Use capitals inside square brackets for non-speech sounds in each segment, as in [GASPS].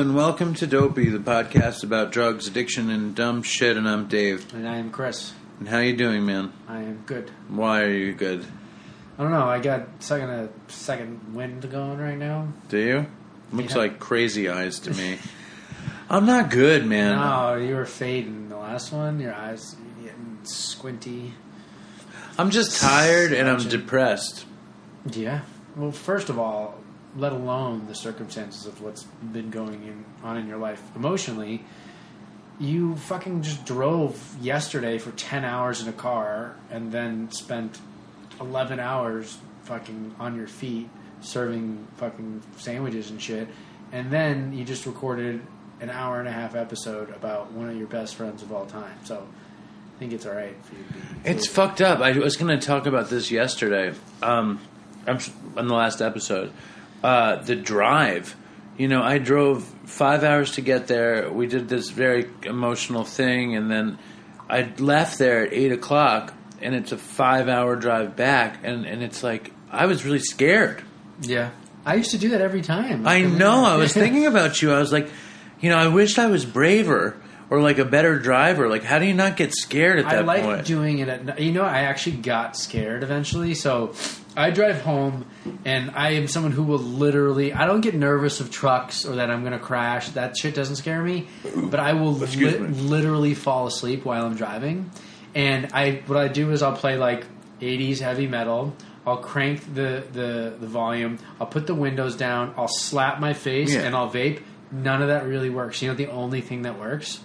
And welcome to Dopey, the podcast about drugs, addiction, and dumb shit. And I'm Dave. And I am Chris. And how are you doing, man? I am good. Why are you good? I don't know. I got second a second wind going right now. Do you? Looks Yeah. like crazy eyes to me. [LAUGHS] I'm not good, man. No, you were fading the last one. Your eyes getting squinty. I'm just tired and I'm depressed. Yeah. Well, first of all, let alone the circumstances of what's been going in, on in your life emotionally, you fucking just drove yesterday for 10 hours in a car and then spent 11 hours fucking on your feet serving fucking sandwiches and shit. And then you just recorded an hour and a half episode about one of your best friends of all time. So I think it's all right for you to be. It's fucked up. I was going to talk about this yesterday. Um, I'm on the last episode. Uh, the drive. You know, I drove five hours to get there. We did this very emotional thing, and then I left there at eight o'clock, and it's a five-hour drive back, and and it's like I was really scared. Yeah. I used to do that every time. I know. I [LAUGHS] was thinking about you. I was like, you know, I wished I was braver or like a better driver. Like, how do you not get scared at that point? I like point? doing it at. You know, I actually got scared eventually. So I drive home, and I am someone who will literally. I don't get nervous of trucks or that I'm going to crash. That shit doesn't scare me. But I will li- literally fall asleep while I'm driving. And I, what I do is I'll play like 80s heavy metal. I'll crank the, the, the volume. I'll put the windows down. I'll slap my face Yeah. and I'll vape. None of that really works. You know, the only thing that works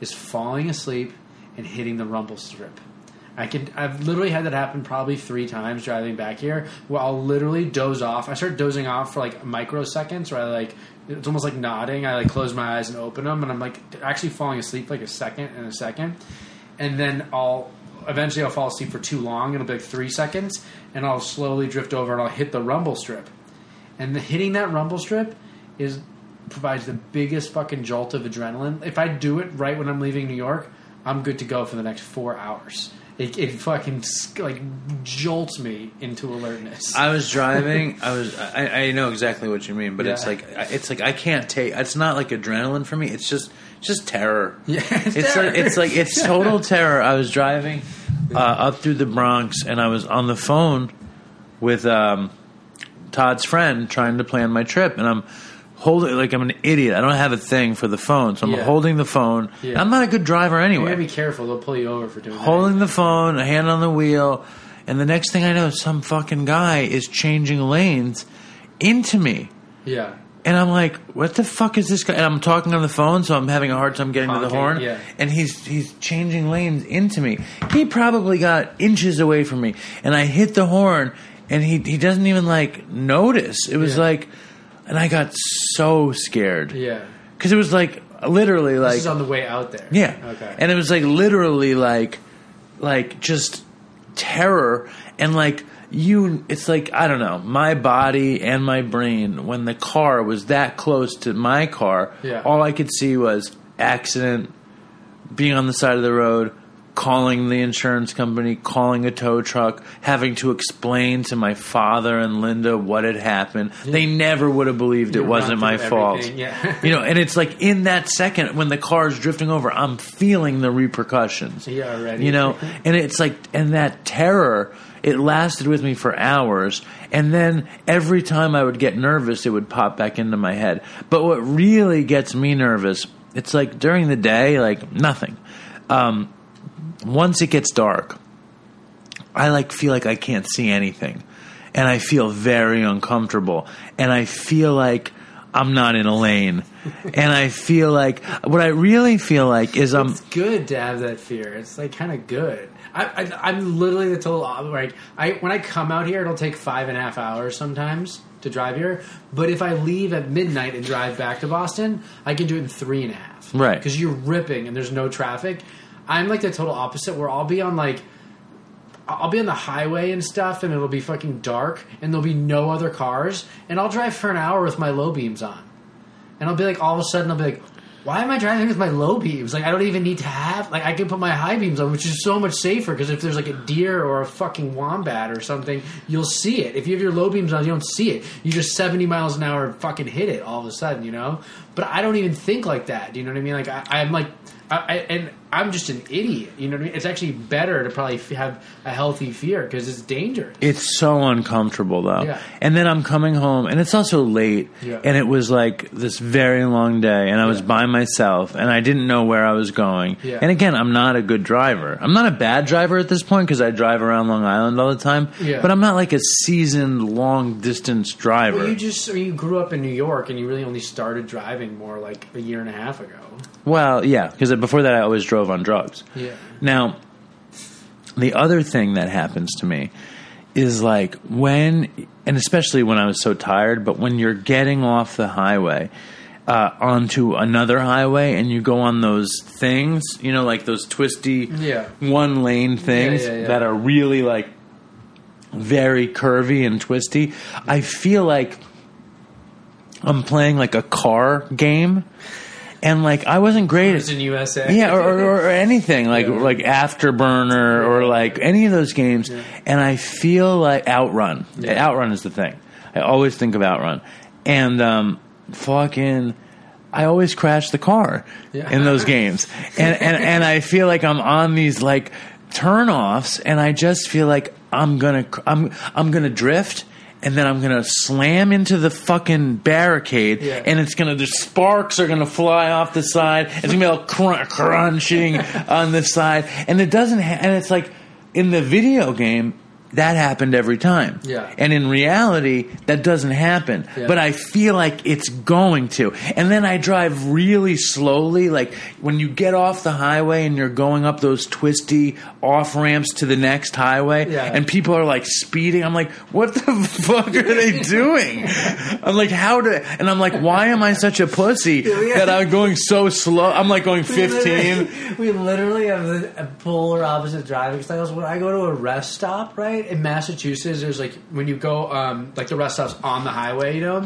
is falling asleep and hitting the rumble strip. I can. I've literally had that happen probably three times driving back here, where I'll literally doze off. I start dozing off for like microseconds, where I like it's almost like nodding. I like close my eyes and open them, and I'm like actually falling asleep like a second and a second, and then I'll eventually I'll fall asleep for too long. It'll be like three seconds, and I'll slowly drift over and I'll hit the rumble strip, and the hitting that rumble strip is provides the biggest fucking jolt of adrenaline. If I do it right when I'm leaving New York, I'm good to go for the next four hours. It, it fucking like jolts me into alertness. I was driving. [LAUGHS] I was. I, I know exactly what you mean, but it's like it's like I can't take. It's not like adrenaline for me. It's just it's just terror. yeah, It's terror. like it's like it's [LAUGHS] total terror. I was driving uh, up through the Bronx, and I was on the phone with um, Todd's friend trying to plan my trip, and I'm holding like I'm an idiot. I don't have a thing for the phone, so I'm Yeah. holding the phone. Yeah. I'm not a good driver anyway. you gotta be careful. They'll pull you over for doing holding the phone, a hand on the wheel, and the next thing I know, some fucking guy is changing lanes into me. Yeah, And I'm like, what the fuck is this guy? And I'm talking on the phone, so I'm having a hard time getting to the horn. yeah. And he's he's changing lanes into me. He probably got inches away from me, and I hit the horn, and he he doesn't even like notice. It was Yeah. like, and I got so scared yeah. because it was like literally like this is on the way out there. yeah. Okay. And it was like literally like like just terror and like you it's like I don't know, my body and my brain when the car was that close to my car, Yeah. all I could see was accident, being on the side of the road, calling the insurance company, calling a tow truck, having to explain to my father and Linda what had happened. They never would have believed it wasn't my fault. yeah. [LAUGHS] you know, and it's like in that second when the car is drifting over, I'm feeling the repercussions. Yeah, already. You know, and it's like, and that terror, it lasted with me for hours. And then every time I would get nervous, it would pop back into my head. But what really gets me nervous, it's like during the day, like nothing. Um, once it gets dark, I like feel like I can't see anything, and I feel very uncomfortable, and I feel like I'm not in a lane, [LAUGHS] and I feel like what I really feel like is I'm It's good to have that fear. It's like kind of good. I, I, I'm literally the total op- like I when I come out here, it'll take five and a half hours sometimes to drive here. But if I leave at midnight and drive back to Boston, I can do it in three and a half. Right. because you're ripping and there's no traffic. I'm like the total opposite, where I'll be on like I'll be on the highway and stuff, and it'll be fucking dark, and there'll be no other cars, and I'll drive for an hour with my low beams on, and I'll be like, all of a sudden, I'll be like, why am I driving with my low beams? Like I don't even need to have like I can put my high beams on, which is so much safer because if there's like a deer or a fucking wombat or something, you'll see it. If you have your low beams on, you don't see it. You just 70 miles an hour fucking hit it all of a sudden, you know. But I don't even think like that. Do you know what I mean? Like I, I'm like, I, I, and I'm just an idiot. You know what I mean? It's actually better to probably f- have a healthy fear because it's dangerous. It's so uncomfortable though. Yeah. And then I'm coming home and it's also late Yeah. and it was like this very long day and I was Yeah. by myself and I didn't know where I was going. Yeah. And again, I'm not a good driver. I'm not a bad driver at this point because I drive around Long Island all the time, Yeah. but I'm not like a seasoned long distance driver. Well, you just you grew up in New York and you really only started driving more like a year and a half ago. well, yeah, because before that I always drove on drugs. Yeah. Now, the other thing that happens to me is like when, and especially when I was so tired, but when you're getting off the highway uh, onto another highway and you go on those things, you know, like those twisty Yeah. one lane things yeah, yeah. that are really like very curvy and twisty, I feel like I'm playing like a car game. And like I wasn't great at in USA. yeah, or, or, or anything like Yeah. like Afterburner or like any of those games, and I feel like Outrun. Yeah. Outrun is the thing. I always think of Outrun, and um, fucking. I always crash the car Yeah. in those games, [LAUGHS] and, and and I feel like I'm on these like turnoffs, and I just feel like I'm gonna I'm I'm gonna drift, and then I'm gonna slam into the fucking barricade, Yeah. and it's gonna the sparks are gonna fly off the side. And it's gonna be all crun- crunching [LAUGHS] on the side, and it doesn't. Ha- and it's like in the video game. That happened every time. Yeah. And in reality, that doesn't happen. Yeah. But I feel like it's going to. And then I drive really slowly. Like when you get off the highway and you're going up those twisty off ramps to the next highway, Yeah. and people are like speeding. I'm like, what the [LAUGHS] fuck are they doing? I'm like, how do? And I'm like, why am I such a pussy [LAUGHS] that I'm going so slow? I'm like going We literally- 15. [LAUGHS] We literally have the polar opposite driving styles. When I go to a rest stop, right in Massachusetts, there's like when you go, um, like the rest stops on the highway. You know,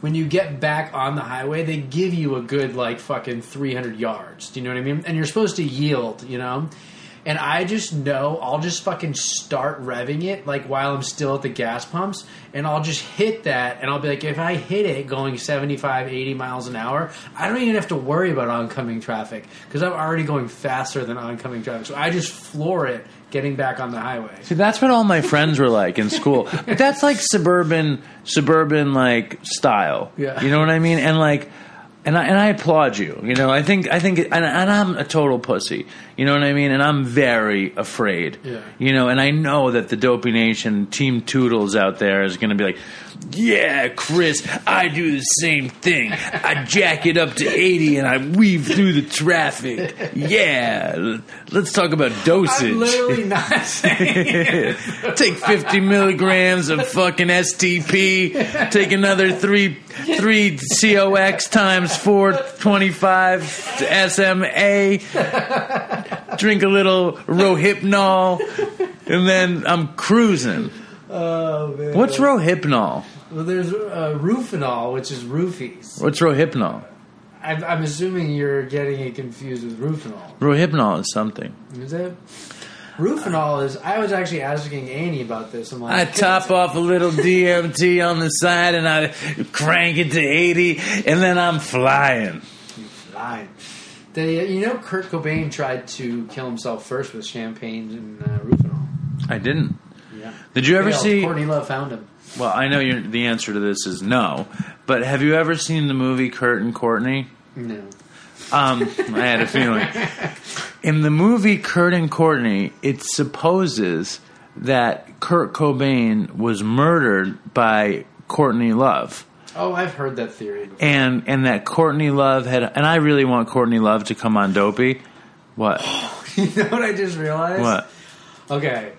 when you get back on the highway, they give you a good like fucking 300 yards. Do you know what I mean? And you're supposed to yield. You know. And I just know I'll just fucking start revving it like while I'm still at the gas pumps and I'll just hit that and I'll be like if I hit it going 75 80 miles an hour I don't even have to worry about oncoming traffic because I'm already going faster than oncoming traffic so I just floor it getting back on the highway See, that's what all my friends were like in school. [LAUGHS] But that's like suburban, suburban like style. Yeah. You know what I mean? And like, and I and I applaud you. You know, I think I think, and, and I'm a total pussy. You know what I mean? And I'm very afraid. Yeah. You know, and I know that the Dopey Nation Team Toodles out there is going to be like, yeah, Chris, I do the same thing. I jack it up to 80 and I weave through the traffic. Yeah, let's talk about dosage. I'm literally not [LAUGHS] saying Take 50 milligrams of fucking STP. Take another three three COX times 425 SMA. Drink a little Rohypnol. And then I'm cruising. oh man What's Rohypnol? well there's uh, Rufinol which is roofies What's Rohypnol? I'm, I'm assuming you're getting it confused with Rufinol Rohypnol is something. Is it? Rufinol is. I was actually asking Annie about this. I'm like, I [LAUGHS] top off a little DMT on the side and I crank it to 80 and then I'm flying. fine. They, you know, Kurt Cobain tried to kill himself first with champagne and uh, Rufinol. I didn't. Yeah. Did you ever Failed. see Courtney Love found him? Well, I know the answer to this is no, but have you ever seen the movie Kurt and Courtney? No. Um, I had a feeling. [LAUGHS] In the movie Kurt and Courtney, it supposes that Kurt Cobain was murdered by Courtney Love. Oh, I've heard that theory. Before. And and that Courtney Love had and I really want Courtney Love to come on Dopey. What? [LAUGHS] you know what I just realized? What? Okay,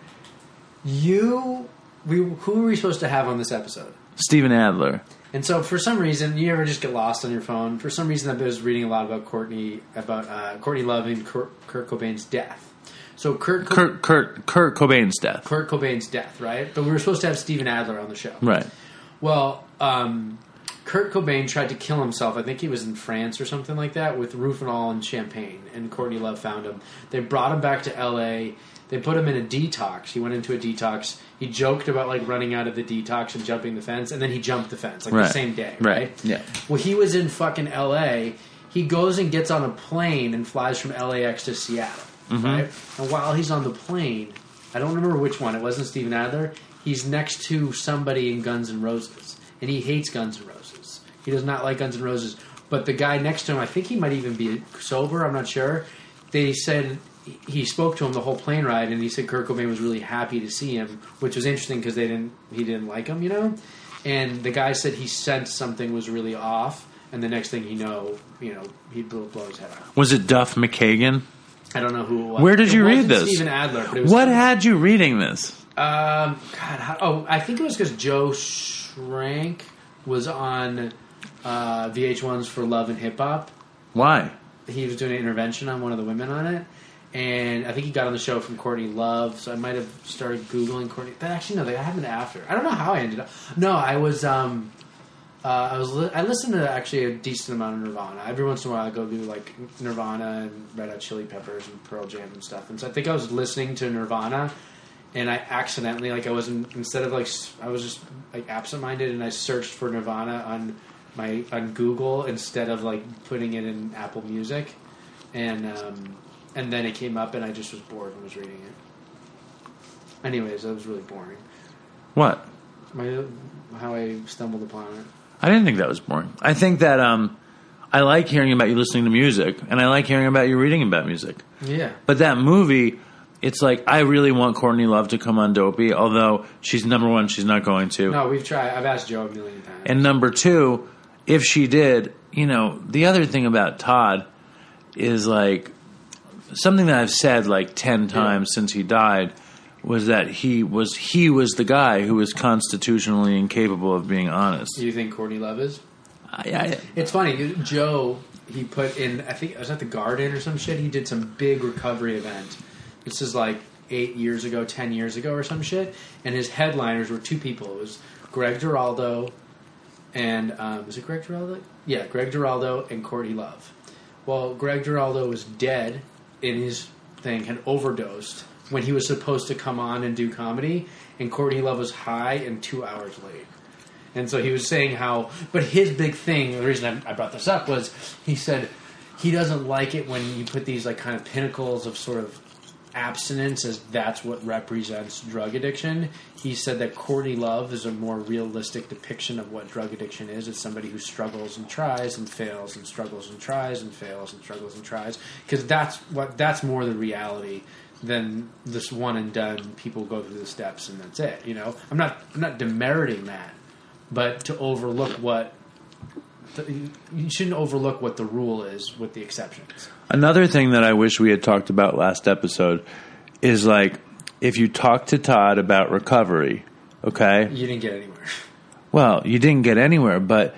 you. We who were we supposed to have on this episode? Steven Adler. And so, for some reason, you ever just get lost on your phone. For some reason, I was reading a lot about Courtney, about uh, Courtney Love and Kurt, Kurt Cobain's death. So Kurt, Co- Kurt Kurt Kurt Cobain's death. Kurt Cobain's death, right? But we were supposed to have Steven Adler on the show. Right. Well, um, Kurt Cobain tried to kill himself. I think he was in France or something like that with Rufinol and champagne, and Courtney Love found him. They brought him back to L.A. They put him in a detox. He went into a detox. He joked about like running out of the detox and jumping the fence, and then he jumped the fence like Right. the same day. Right. Right. Yeah. Well, he was in fucking L.A. He goes and gets on a plane and flies from LAX to Seattle. Mm-hmm. Right. And while he's on the plane, I don't remember which one. It wasn't Steven Adler. He's next to somebody in Guns N' Roses, and he hates Guns N' Roses. He does not like Guns N' Roses. But the guy next to him, I think he might even be sober. I'm not sure. They said he spoke to him the whole plane ride, and he said Kurt Cobain was really happy to see him, which was interesting because they didn't he didn't like him, you know. And the guy said he sensed something was really off, and the next thing you know, you know, he blew, blow, his head off. Was it Duff McKagan? I don't know who it was. Where did It you read this? Steven Adler. But it was What had you reading this? Um, God, how, oh, I think it was because Joe Schrank was on uh, VH1's for Love and Hip Hop. Why? He was doing an intervention on one of the women on it, and I think he got on the show from Courtney Love. So I might have started googling Courtney. But actually, no, they happened after. I don't know how I ended up. No, I was. Um, uh, I was. Li- I listened to actually a decent amount of Nirvana. Every once in a while, I go do like Nirvana and Red Hot Chili Peppers and Pearl Jam and stuff. And so I think I was listening to Nirvana, and I accidentally like I wasn't instead of like I was just like absent-minded, and I searched for Nirvana on my on Google instead of like putting it in Apple Music, and um, and then it came up, and I just was bored and was reading it. Anyways, that was really boring. What? My how I stumbled upon it. I didn't think that was boring. I think that um, I like hearing about you listening to music, and I like hearing about you reading about music. Yeah. But that movie, it's like I really want Courtney Love to come on Dopey, although she's number one, she's not going to. No, we've tried. I've asked Joe a million times. And number two, if she did, you know, the other thing about Todd is like something that I've said like ten times since he died was that he was he was the guy who was constitutionally incapable of being honest. Do you think Courtney Love is? I, I, It's funny. Joe, he put in. I think it was at the Garden or some shit. He did some big recovery event. This is like eight years ago, ten years ago, or some shit. And his headliners were two people. It was Greg Giraldo and um, was it Greg Giraldo? Yeah, Greg Giraldo and Courtney Love. Well, Greg Giraldo was dead in his thing, had overdosed when he was supposed to come on and do comedy, and Courtney Love was high and two hours late. And so he was saying how, but his big thing, the reason I, I brought this up was he said he doesn't like it when you put these like kind of pinnacles of sort of abstinence as that's what represents drug addiction. He said that Courtney Love is a more realistic depiction of what drug addiction is. It's somebody who struggles and tries and fails and struggles and tries and fails and struggles and tries because that's what that's more the reality than this one and done. People go through the steps and that's it. You know, I'm not I'm not demeriting that, but to overlook what. You shouldn't overlook what the rule is with the exceptions. Another thing that I wish we had talked about last episode is like if you talk to Todd about recovery, okay? You didn't get anywhere. Well, you didn't get anywhere, but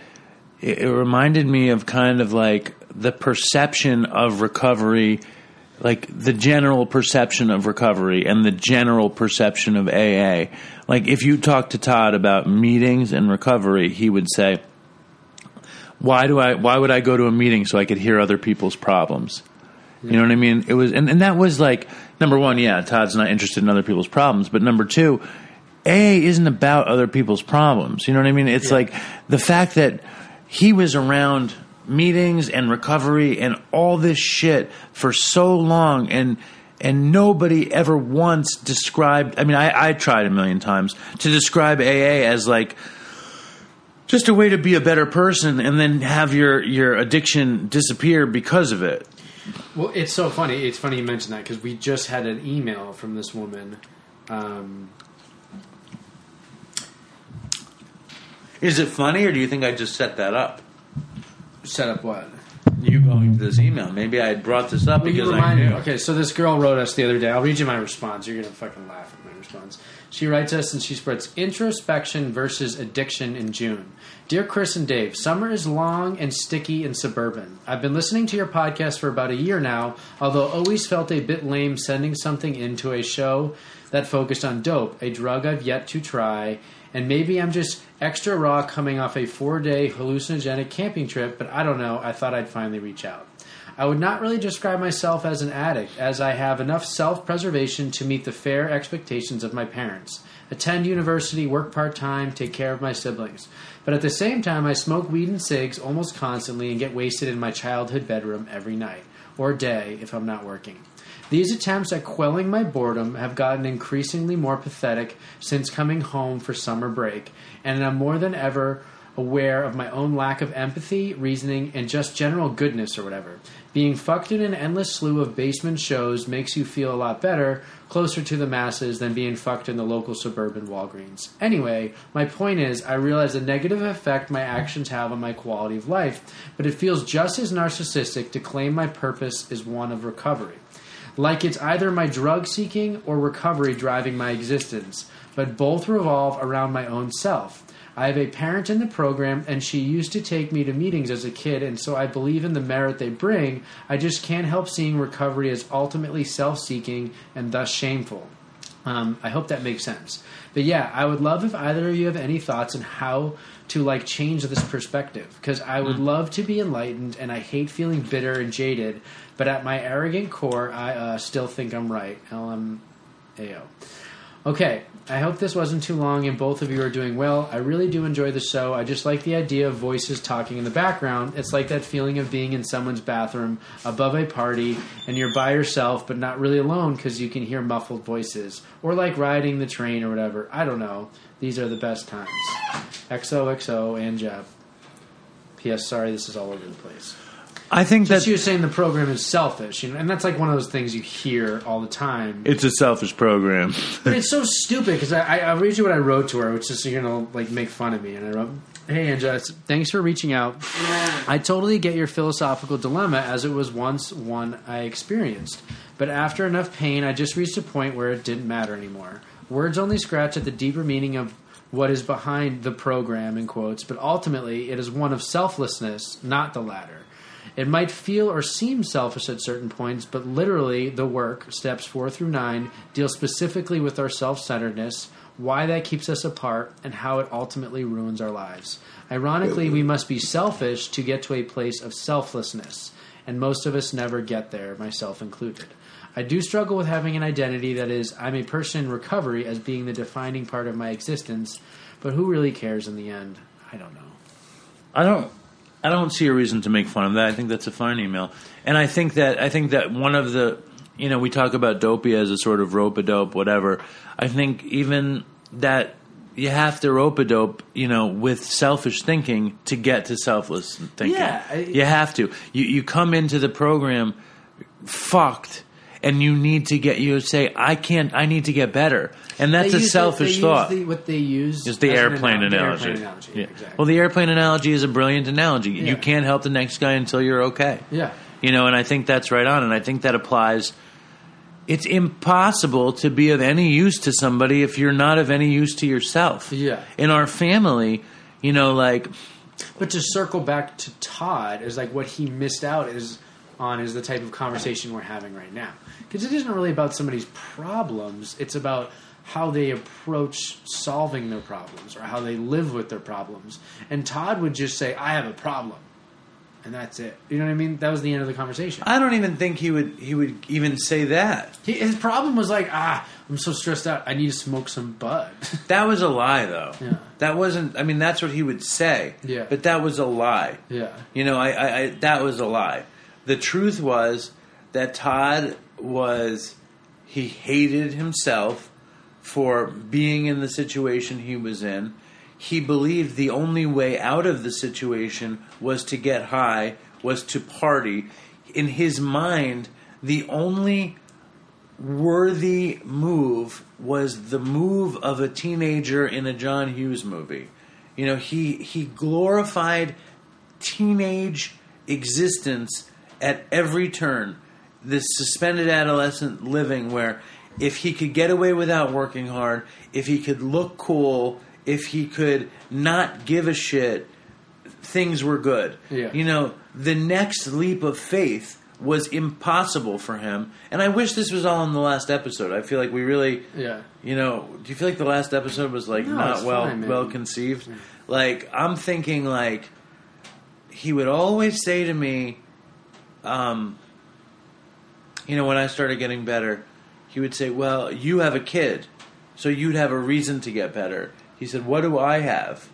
it, it reminded me of kind of like the perception of recovery, like the general perception of recovery and the general perception of AA. Like if you talk to Todd about meetings and recovery, he would say, why do I why would I go to a meeting so I could hear other people's problems? You know what I mean? It was and, and that was like number one, yeah, Todd's not interested in other people's problems, but number two, AA isn't about other people's problems. You know what I mean? It's like the fact that he was around meetings and recovery and all this shit for so long and and nobody ever once described I mean I, I tried a million times to describe AA as like just a way to be a better person and then have your your addiction disappear because of it. Well, it's so funny. It's funny you mentioned that because we just had an email from this woman. Um, Is it funny or do you think I just set that up? set up what? You going to this email. Maybe I brought this up Well, you because I knew. me. Okay, so this girl wrote us the other day. I'll read you my response. You're gonna fucking laugh at my response. She writes us and she spreads introspection versus addiction in June. Dear Chris and Dave, summer is long and sticky and suburban. I've been listening to your podcast for about a year now, although always felt a bit lame sending something into a show that focused on dope, a drug I've yet to try, And maybe I'm just extra raw coming off a four day hallucinogenic camping trip, but I don't know. I thought I'd finally reach out. I would not really describe myself as an addict, as I have enough self preservation to meet the fair expectations of my parents. Attend university, work part time, take care of my siblings. But at the same time, I smoke weed and cigs almost constantly and get wasted in my childhood bedroom every night, or day if I'm not working. These attempts at quelling my boredom have gotten increasingly more pathetic since coming home for summer break, and I'm more than ever aware of my own lack of empathy, reasoning, and just general goodness or whatever. Being fucked in an endless slew of basement shows makes you feel a lot better, closer to the masses than being fucked in the local suburban Walgreens. Anyway, my point is, I realize the negative effect my actions have on my quality of life, but it feels just as narcissistic to claim my purpose is one of recovery. Like it's either my drug seeking or recovery driving my existence, but both revolve around my own self. I have a parent in the program, and she used to take me to meetings as a kid, and so I believe in the merit they bring. I just can't help seeing recovery as ultimately self seeking and thus shameful. Um, I hope that makes sense. But yeah, I would love if either of you have any thoughts on how to like change this perspective because I would love to be enlightened and I hate feeling bitter and jaded, but at my arrogant core, I uh, still think I'm right. LMAO. Okay, I hope this wasn't too long and both of you are doing well. I really do enjoy the show. I just like the idea of voices talking in the background. It's like that feeling of being in someone's bathroom above a party and you're by yourself but not really alone because you can hear muffled voices. Or like riding the train or whatever. I don't know. These are the best times. XOXO and Jeff. P.S. Sorry, this is all over the place. I think Just that you saying the program is selfish, you know, and that's like one of those things you hear all the time. it's a selfish program. But [LAUGHS] it's so stupid because I, I, I'll read you what I wrote to her, which is you're gonna like make fun of me. And I wrote, "Hey Angela, thanks for reaching out. I totally get your philosophical dilemma, as it was once one I experienced. But after enough pain, I just reached a point where it didn't matter anymore. Words only scratch at the deeper meaning of what is behind the program in quotes, but ultimately it is one of selflessness, not the latter." It might feel or seem selfish at certain points, but literally, the work, steps four through nine, deals specifically with our self centeredness, why that keeps us apart, and how it ultimately ruins our lives. Ironically, we must be selfish to get to a place of selflessness, and most of us never get there, myself included. I do struggle with having an identity that is, I'm a person in recovery as being the defining part of my existence, but who really cares in the end? I don't know. I don't. I don't see a reason to make fun of that. I think that's a fine email, and I think that I think that one of the, you know, we talk about dopey as a sort of rope a dope, whatever. I think even that you have to rope a dope, you know, with selfish thinking to get to selfless thinking. Yeah, I- you have to. You you come into the program fucked. And you need to get you say I can't I need to get better and that's They a the- selfish use thought the- what they use is the an airplane the analogy. airplane analogy. Yeah. exactly. Well, the airplane analogy is a brilliant analogy. Yeah. You can't help the next guy until you're okay. yeah. You know, and I think that's right on, and I think that applies. It's impossible to be of any use to somebody if you're not of any use to yourself. Yeah. In our family, you know, like But to circle back to Todd is like what he missed out is on is the type of conversation we're having right now because it isn't really about somebody's problems. It's about how they approach solving their problems or how they live with their problems. And Todd would just say, "I have a problem," and that's it. You know what I mean? That was the end of the conversation. I don't even think he would he would even say that. He, his problem was like, "Ah, I'm so stressed out. I need to smoke some bud." [LAUGHS] That was a lie, though. Yeah. That wasn't. I mean, that's what he would say. Yeah. But that was a lie. yeah. You know, I, I, I that was a lie. The truth was that Todd was he hated himself for being in the situation he was in. He believed the only way out of the situation was to get high, was to party. In his mind, the only worthy move was the move of a teenager in a John Hughes movie. You know, he he glorified teenage existence at every turn. This suspended adolescent living where if he could get away without working hard, if he could look cool, if he could not give a shit, things were good. Yeah. You know, the next leap of faith was impossible for him. And I wish this was all in the last episode. I feel like we really, Yeah. you know, do you feel like the last episode was like No, not it's well fine, man. well conceived? Like I'm thinking like he would always say to me, um, you know, when I started getting better, he would say, "Well, you have a kid, so you'd have a reason to get better." He said, "What do I have?"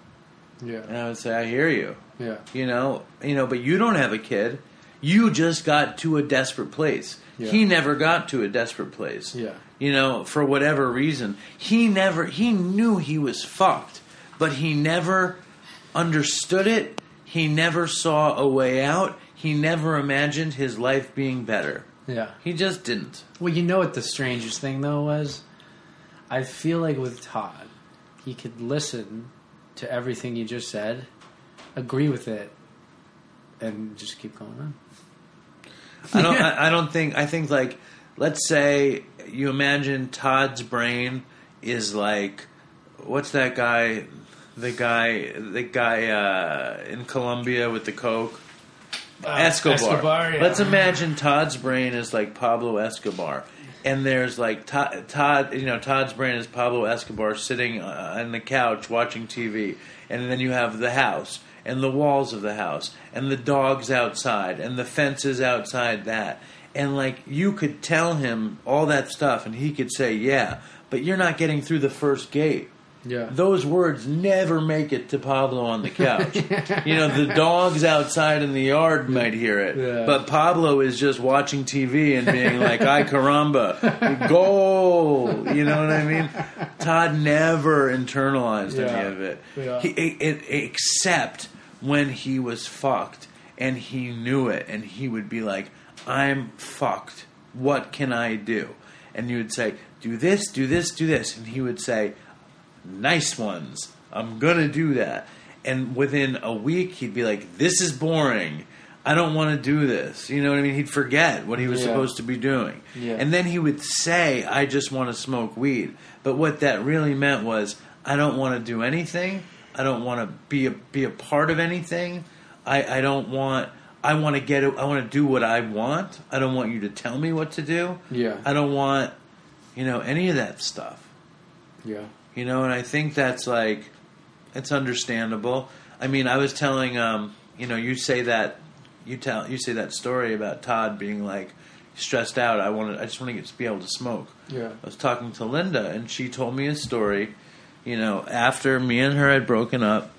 Yeah. And I would say, "I hear you." Yeah. You know, you know, but you don't have a kid. You just got to a desperate place. Yeah. He never got to a desperate place. Yeah. You know, for whatever reason, he never he knew he was fucked, but he never understood it. He never saw a way out. He never imagined his life being better. Yeah. He just didn't. Well, you know what the strangest thing though was? I feel like with Todd, he could listen to everything you just said, agree with it, and just keep going on. I don't. [LAUGHS] I, I don't think. I think like, let's say you imagine Todd's brain is like, what's that guy? The guy, the guy uh, in Colombia with the coke. Escobar. Escobar, yeah. Let's imagine Todd's brain is like Pablo Escobar, and there's like Todd, Todd. You know, Todd's brain is Pablo Escobar sitting uh, on the couch watching TV, and then you have the house and the walls of the house and the dogs outside and the fences outside that, and like you could tell him all that stuff, and he could say, "Yeah," but you're not getting through the first gate Yeah. those words never make it to Pablo on the couch. [LAUGHS] you know, the dogs outside in the yard might hear it, Yeah. but Pablo is just watching TV and being like, "I caramba, goal!" You know what I mean? Todd never internalized Yeah. any of it, Yeah. he, it, it, except when he was fucked and he knew it, and he would be like, "I'm fucked. What can I do?" And you would say, "Do this, do this, do this," and he would say nice ones. I'm gonna do that. And within a week, he'd be like, "This is boring. I don't want to do this." You know what I mean? He'd forget what he was Yeah. supposed to be doing, Yeah. and then he would say, "I just want to smoke weed." But what that really meant was, "I don't want to do anything. I don't want to be a be a part of anything. I, I don't want." I want to get it. I want to do what I want. I don't want you to tell me what to do. Yeah. I don't want, you know, any of that stuff. Yeah. You know, and I think that's like it's understandable. I mean, I was telling um, you know, you say that you tell you say that story about Todd being like stressed out. I want to I just want to get to be able to smoke. Yeah. I was talking to Linda and she told me a story, you know, after me and her had broken up.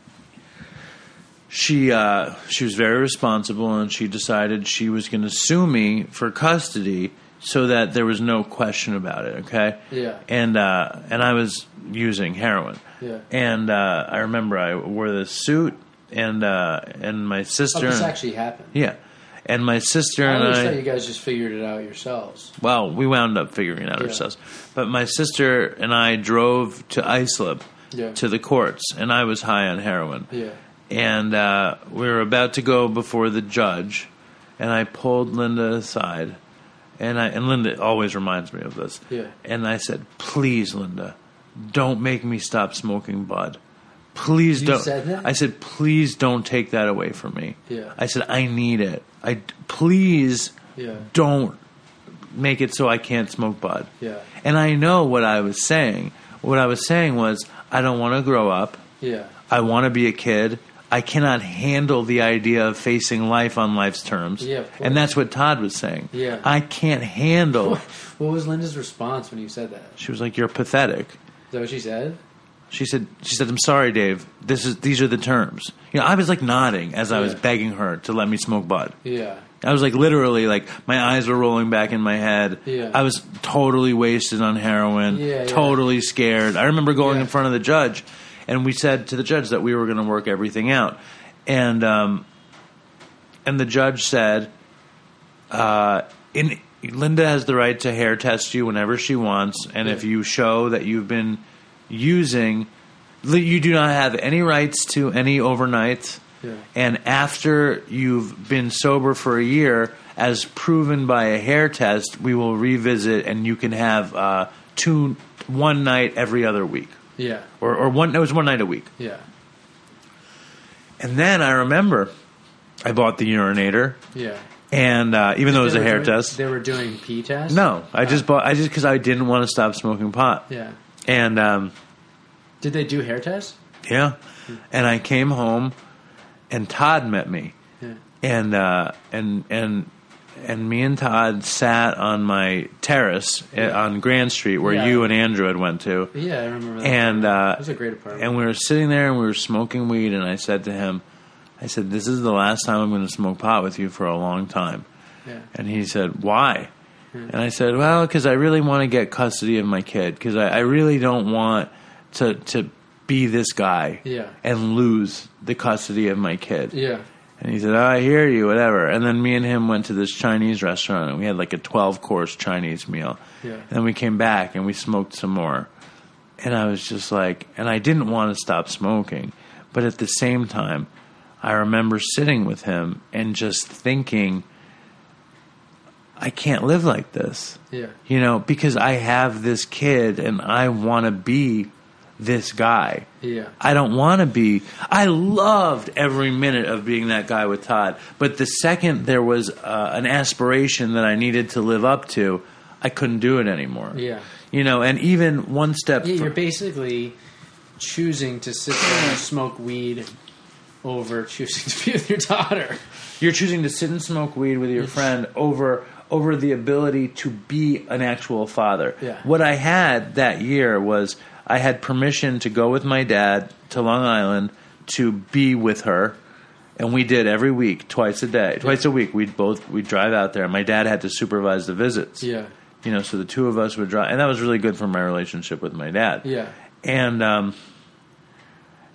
She uh, she was very responsible and she decided she was going to sue me for custody so that there was no question about it, okay? Yeah. And uh, and I was using heroin. Yeah. And uh, I remember I wore this suit and uh, and my Oh, sister this and- actually happened. yeah. And my sister I and I thought you guys just figured it out yourselves. well, we wound up figuring it out Yeah. ourselves. But my sister and I drove to Islip Yeah. to the courts, and I was high on heroin. Yeah. And uh, we were about to go before the judge, and I pulled Linda aside, and I and Linda always reminds me of this. Yeah. And I said, "Please, Linda, don't make me stop smoking bud. Please You don't." said? I said, "Please don't take that away from me." Yeah. I said, "I need it. I please." Yeah. don't make it so I can't smoke bud. Yeah. And I know what I was saying. What I was saying was, I don't want to grow up. Yeah. I want to be a kid. I cannot handle the idea of facing life on life's terms. Yeah, and that's what Todd was saying. Yeah. I can't handle. What was Linda's response when you said that? she was like, "You're pathetic." Is that what she said? She said, "She said, I'm sorry, Dave. This is these are the terms." You know, I was like nodding as I was Yeah. begging her to let me smoke bud. Yeah. I was like literally like my eyes were rolling back in my head. Yeah. I was totally wasted on heroin. Yeah, yeah. totally scared. I remember going Yeah. in front of the judge, and we said to the judge that we were going to work everything out, and um, and the judge said, uh, in Linda has the right to hair test you whenever she wants, and if you show that you've been using, you do not have any rights to any overnights. Yeah. And after you've been sober for a year, as proven by a hair test, we will revisit, and you can have uh, two one night every other week, Yeah. or or one. It was one night a week. Yeah. And then I remember I bought the urinator, Yeah. and uh, even though it was a hair doing- test, They were doing pee tests. no, I just bought. I just because I didn't want to stop smoking pot, Yeah. and um, Did they do hair tests? yeah, and I came home, and Todd met me, Yeah. and uh, and and and me and Todd sat on my terrace uh on Grand Street where Yeah. you and Andrew had went to, Yeah, I remember that. and uh, it was a great apartment. and we were sitting there and we were smoking weed, and I said to him, I said, "This is the last time I'm going to smoke pot with you for a long time." yeah. And he said, "Why?" And I said, "Well, because I really want to get custody of my kid. Because I, I really don't want to to be this guy Yeah. and lose the custody of my kid." Yeah. And he said, oh, "I hear you, whatever." And then me and him went to this Chinese restaurant, and we had like a twelve course Chinese meal. Yeah. And then we came back and we smoked some more. And I was just like, and I didn't want to stop smoking, but at the same time, I remember sitting with him and just thinking, I can't live like this. Yeah. You know, because I have this kid and I want to be this guy. Yeah. I don't want to be. I loved every minute of being that guy with Todd. But the second there was uh, an aspiration that I needed to live up to, I couldn't do it anymore. Yeah. You know, and even one step. Yeah, fr- you're basically choosing to sit there and smoke weed over [LAUGHS] choosing to be with your daughter. you're choosing to sit and smoke weed with your friend over over the ability to be an actual father. Yeah. What I had that year was I had permission to go with my dad to Long Island to be with her. And we did every week, twice a day, twice a week. We'd both we'd drive out there. And my dad had to supervise the visits. Yeah. You know, so the two of us would drive, and that was really good for my relationship with my dad. Yeah. And um,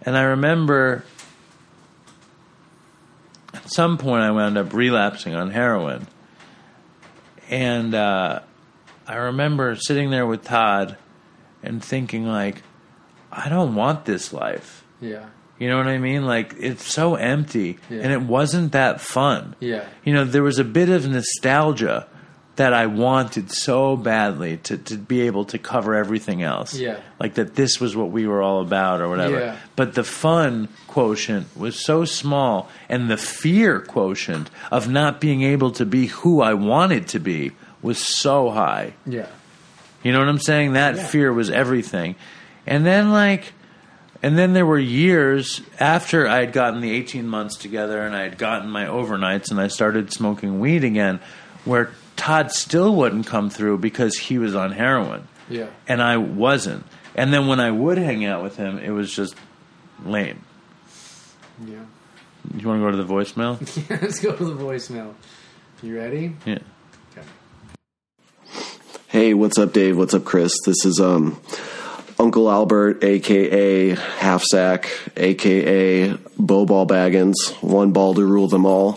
and I remember at some point I wound up relapsing on heroin, and uh, I remember sitting there with Todd and thinking like, I don't want this life. Yeah. You know what I mean? Like it's so empty, Yeah. and it wasn't that fun. Yeah. You know, there was a bit of nostalgia that I wanted so badly to, to be able to cover everything else. Yeah. Like that this was what we were all about or whatever. Yeah. But the fun quotient was so small and the fear quotient of not being able to be who I wanted to be was so high. Yeah. You know what I'm saying? That Yeah. fear was everything. And then like and then there were years after I had gotten the 18 months together and I had gotten my overnights and I started smoking weed again where Todd still wouldn't come through because he was on heroin Yeah. and I wasn't. And then when I would hang out with him, it was just lame. Yeah. You want to go to the voicemail? [LAUGHS] Let's go to the voicemail. You ready? Yeah. Hey, what's up, Dave? What's up, Chris? This is um, Uncle Albert, aka Half Sack, aka Bow Ball Baggins, one ball to rule them all.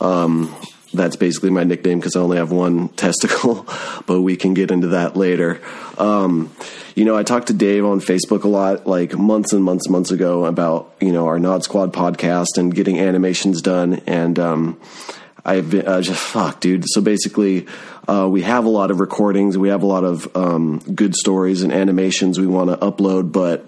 Um, that's basically my nickname because I only have one [LAUGHS] testicle, but we can get into that later. Um, you know, I talked to Dave on Facebook a lot, like months and months, and months ago, about you know our Nod Squad podcast and getting animations done, and um, I've been uh, just [LAUGHS] fuck, dude. So basically, uh, we have a lot of recordings, we have a lot of um, good stories and animations we want to upload, but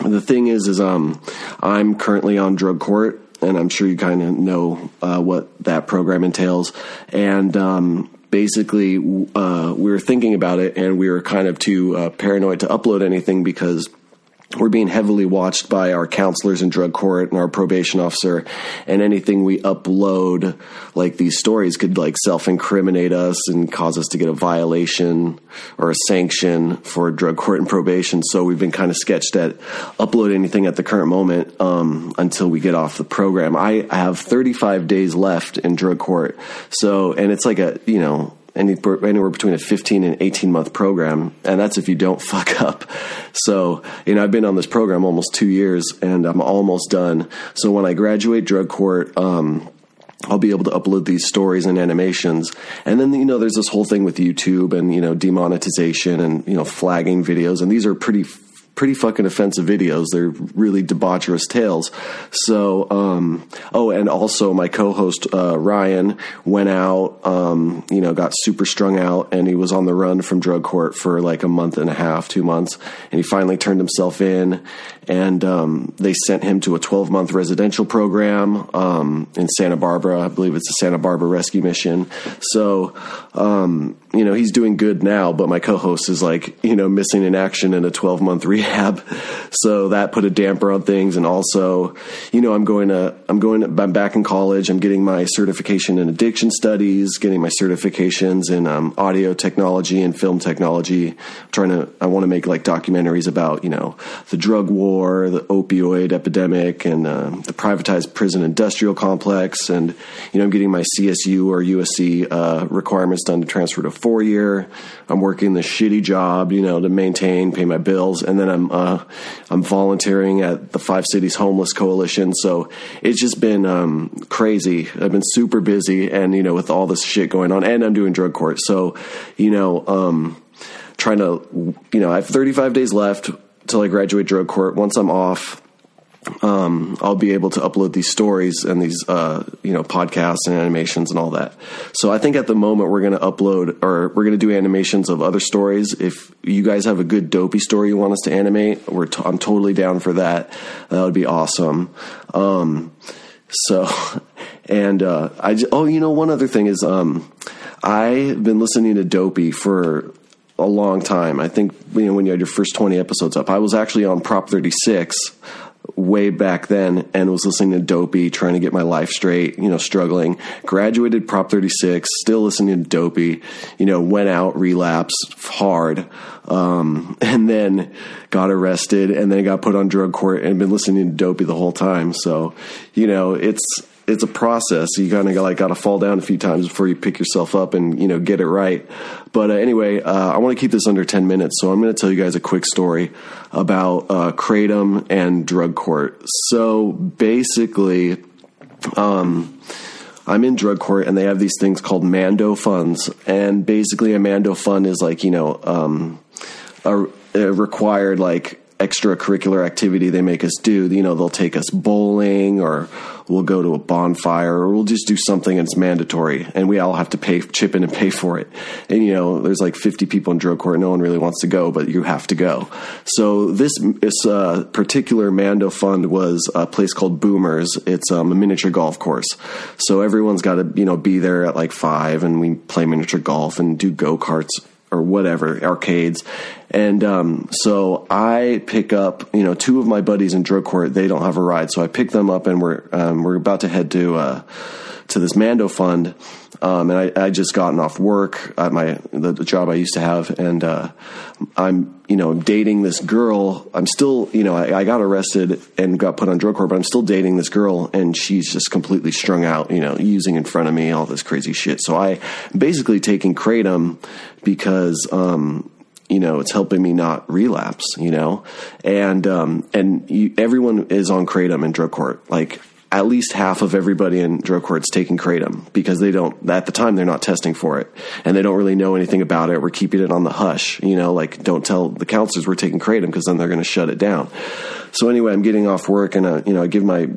the thing is, is um, I'm currently on drug court, and I'm sure you kind of know uh, what that program entails, and um, basically, uh, we were thinking about it, and we were kind of too uh, paranoid to upload anything because we're being heavily watched by our counselors in drug court and our probation officer and anything we upload like these stories could like self-incriminate us and cause us to get a violation or a sanction for drug court and probation. So we've been kind of sketched at upload anything at the current moment um, until we get off the program. I have 35 days left in drug court. So and it's like a you know anywhere between a 15 and 18 month program. And that's if you don't [LAUGHS] fuck up. So, you know, I've been on this program almost two years and I'm almost done. So when I graduate drug court, um, I'll be able to upload these stories and animations. And then, you know, there's this whole thing with YouTube and, you know, demonetization and, you know, flagging videos. And these are pretty pretty fucking offensive videos. They're really debaucherous tales. So, um, oh, and also my co-host uh, Ryan went out, um, you know, got super strung out, and he was on the run from drug court for like a month and a half, two months, and he finally turned himself in, and um, they sent him to a 12 month residential program um, in Santa Barbara. I believe it's the Santa Barbara rescue mission. So, um, you know, he's doing good now, but my co-host is like, you know, missing in action in a 12 month [LAUGHS] rehab. So that put a damper on things. And also, you know, I'm going to, I'm going to, I'm back in college. I'm getting my certification in addiction studies, getting my certifications in um, audio technology and film technology. I'm trying to, I want to make like documentaries about, you know, the drug war, the opioid epidemic and uh, the privatized prison industrial complex. And, you know, I'm getting my CSU or USC uh, requirements done to transfer to four year. I'm working the shitty job, you know, to maintain, pay my bills, and then I'm uh, I'm volunteering at the Five Cities Homeless Coalition. So it's just been um, crazy. I've been super busy, and you know, with all this shit going on, and I'm doing drug court. So, you know, um, trying to, you know, I have 35 days left till I graduate drug court. Once I'm off, um, I'll be able to upload these stories and these, uh, you know, podcasts and animations and all that. So I think at the moment we're going to upload or we're going to do animations of other stories. If you guys have a good dopey story you want us to animate, we're t- I'm totally down for that. That would be awesome. Um, so, [LAUGHS] and uh, I j- oh, you know, one other thing is um, I've been listening to Dopey for a long time. I think you know when you had your first 20 episodes up. I was actually on Prop 36 way back then and was listening to Dopey, trying to get my life straight, you know, struggling. Graduated Prop 36, still listening to Dopey, you know, went out, relapsed hard, um, [LAUGHS] and then got arrested and then got put on drug court and been listening to Dopey the whole time. So, you know, it's, it's a process. You kind of like got to fall down a few times before you pick yourself up and you know get it right. But uh, anyway, uh, I want to keep this under ten minutes, so I'm going to tell you guys a quick story about uh, kratom and drug court. So basically, um, I'm in drug court, and they have these things called Mando funs, and basically a Mando fun is like you know um, a, a required like extracurricular activity they make us do. You know, they'll take us bowling or we'll go to a bonfire or we'll just do something and it's mandatory and we all have to pay, chip in and pay for it. And, you know, there's like 50 people in drug court. No one really wants to go, but you have to go. So this, this uh, particular Mando fun was a place called Boomers. It's um, a miniature golf course. So everyone's got to, you know, be there at like five and we play miniature golf and do go karts or whatever arcades. And um, so I pick up you know two of my buddies in drug court. They don't have a ride. So I pick them up and we're um, we're about to head to uh, to this Mando fun um, and I, I just gotten off work at my the, the job I used to have and uh, I'm you know dating this girl. I'm still you know I, I got arrested and got put on drug court but I'm still dating this girl and she's just completely strung out you know using in front of me all this crazy shit. So I basically taking kratom because um, you know it's helping me not relapse you know? And um, and you, everyone is on kratom in drug court. Like at least half of everybody in drug court's taking kratom because they don't at the time they're not testing for it. And they don't really know anything about it. We're keeping it on the hush you know like don't tell the counselors we're taking kratom because then they're going to shut it down. So anyway i'm getting off work and uh, you know i give my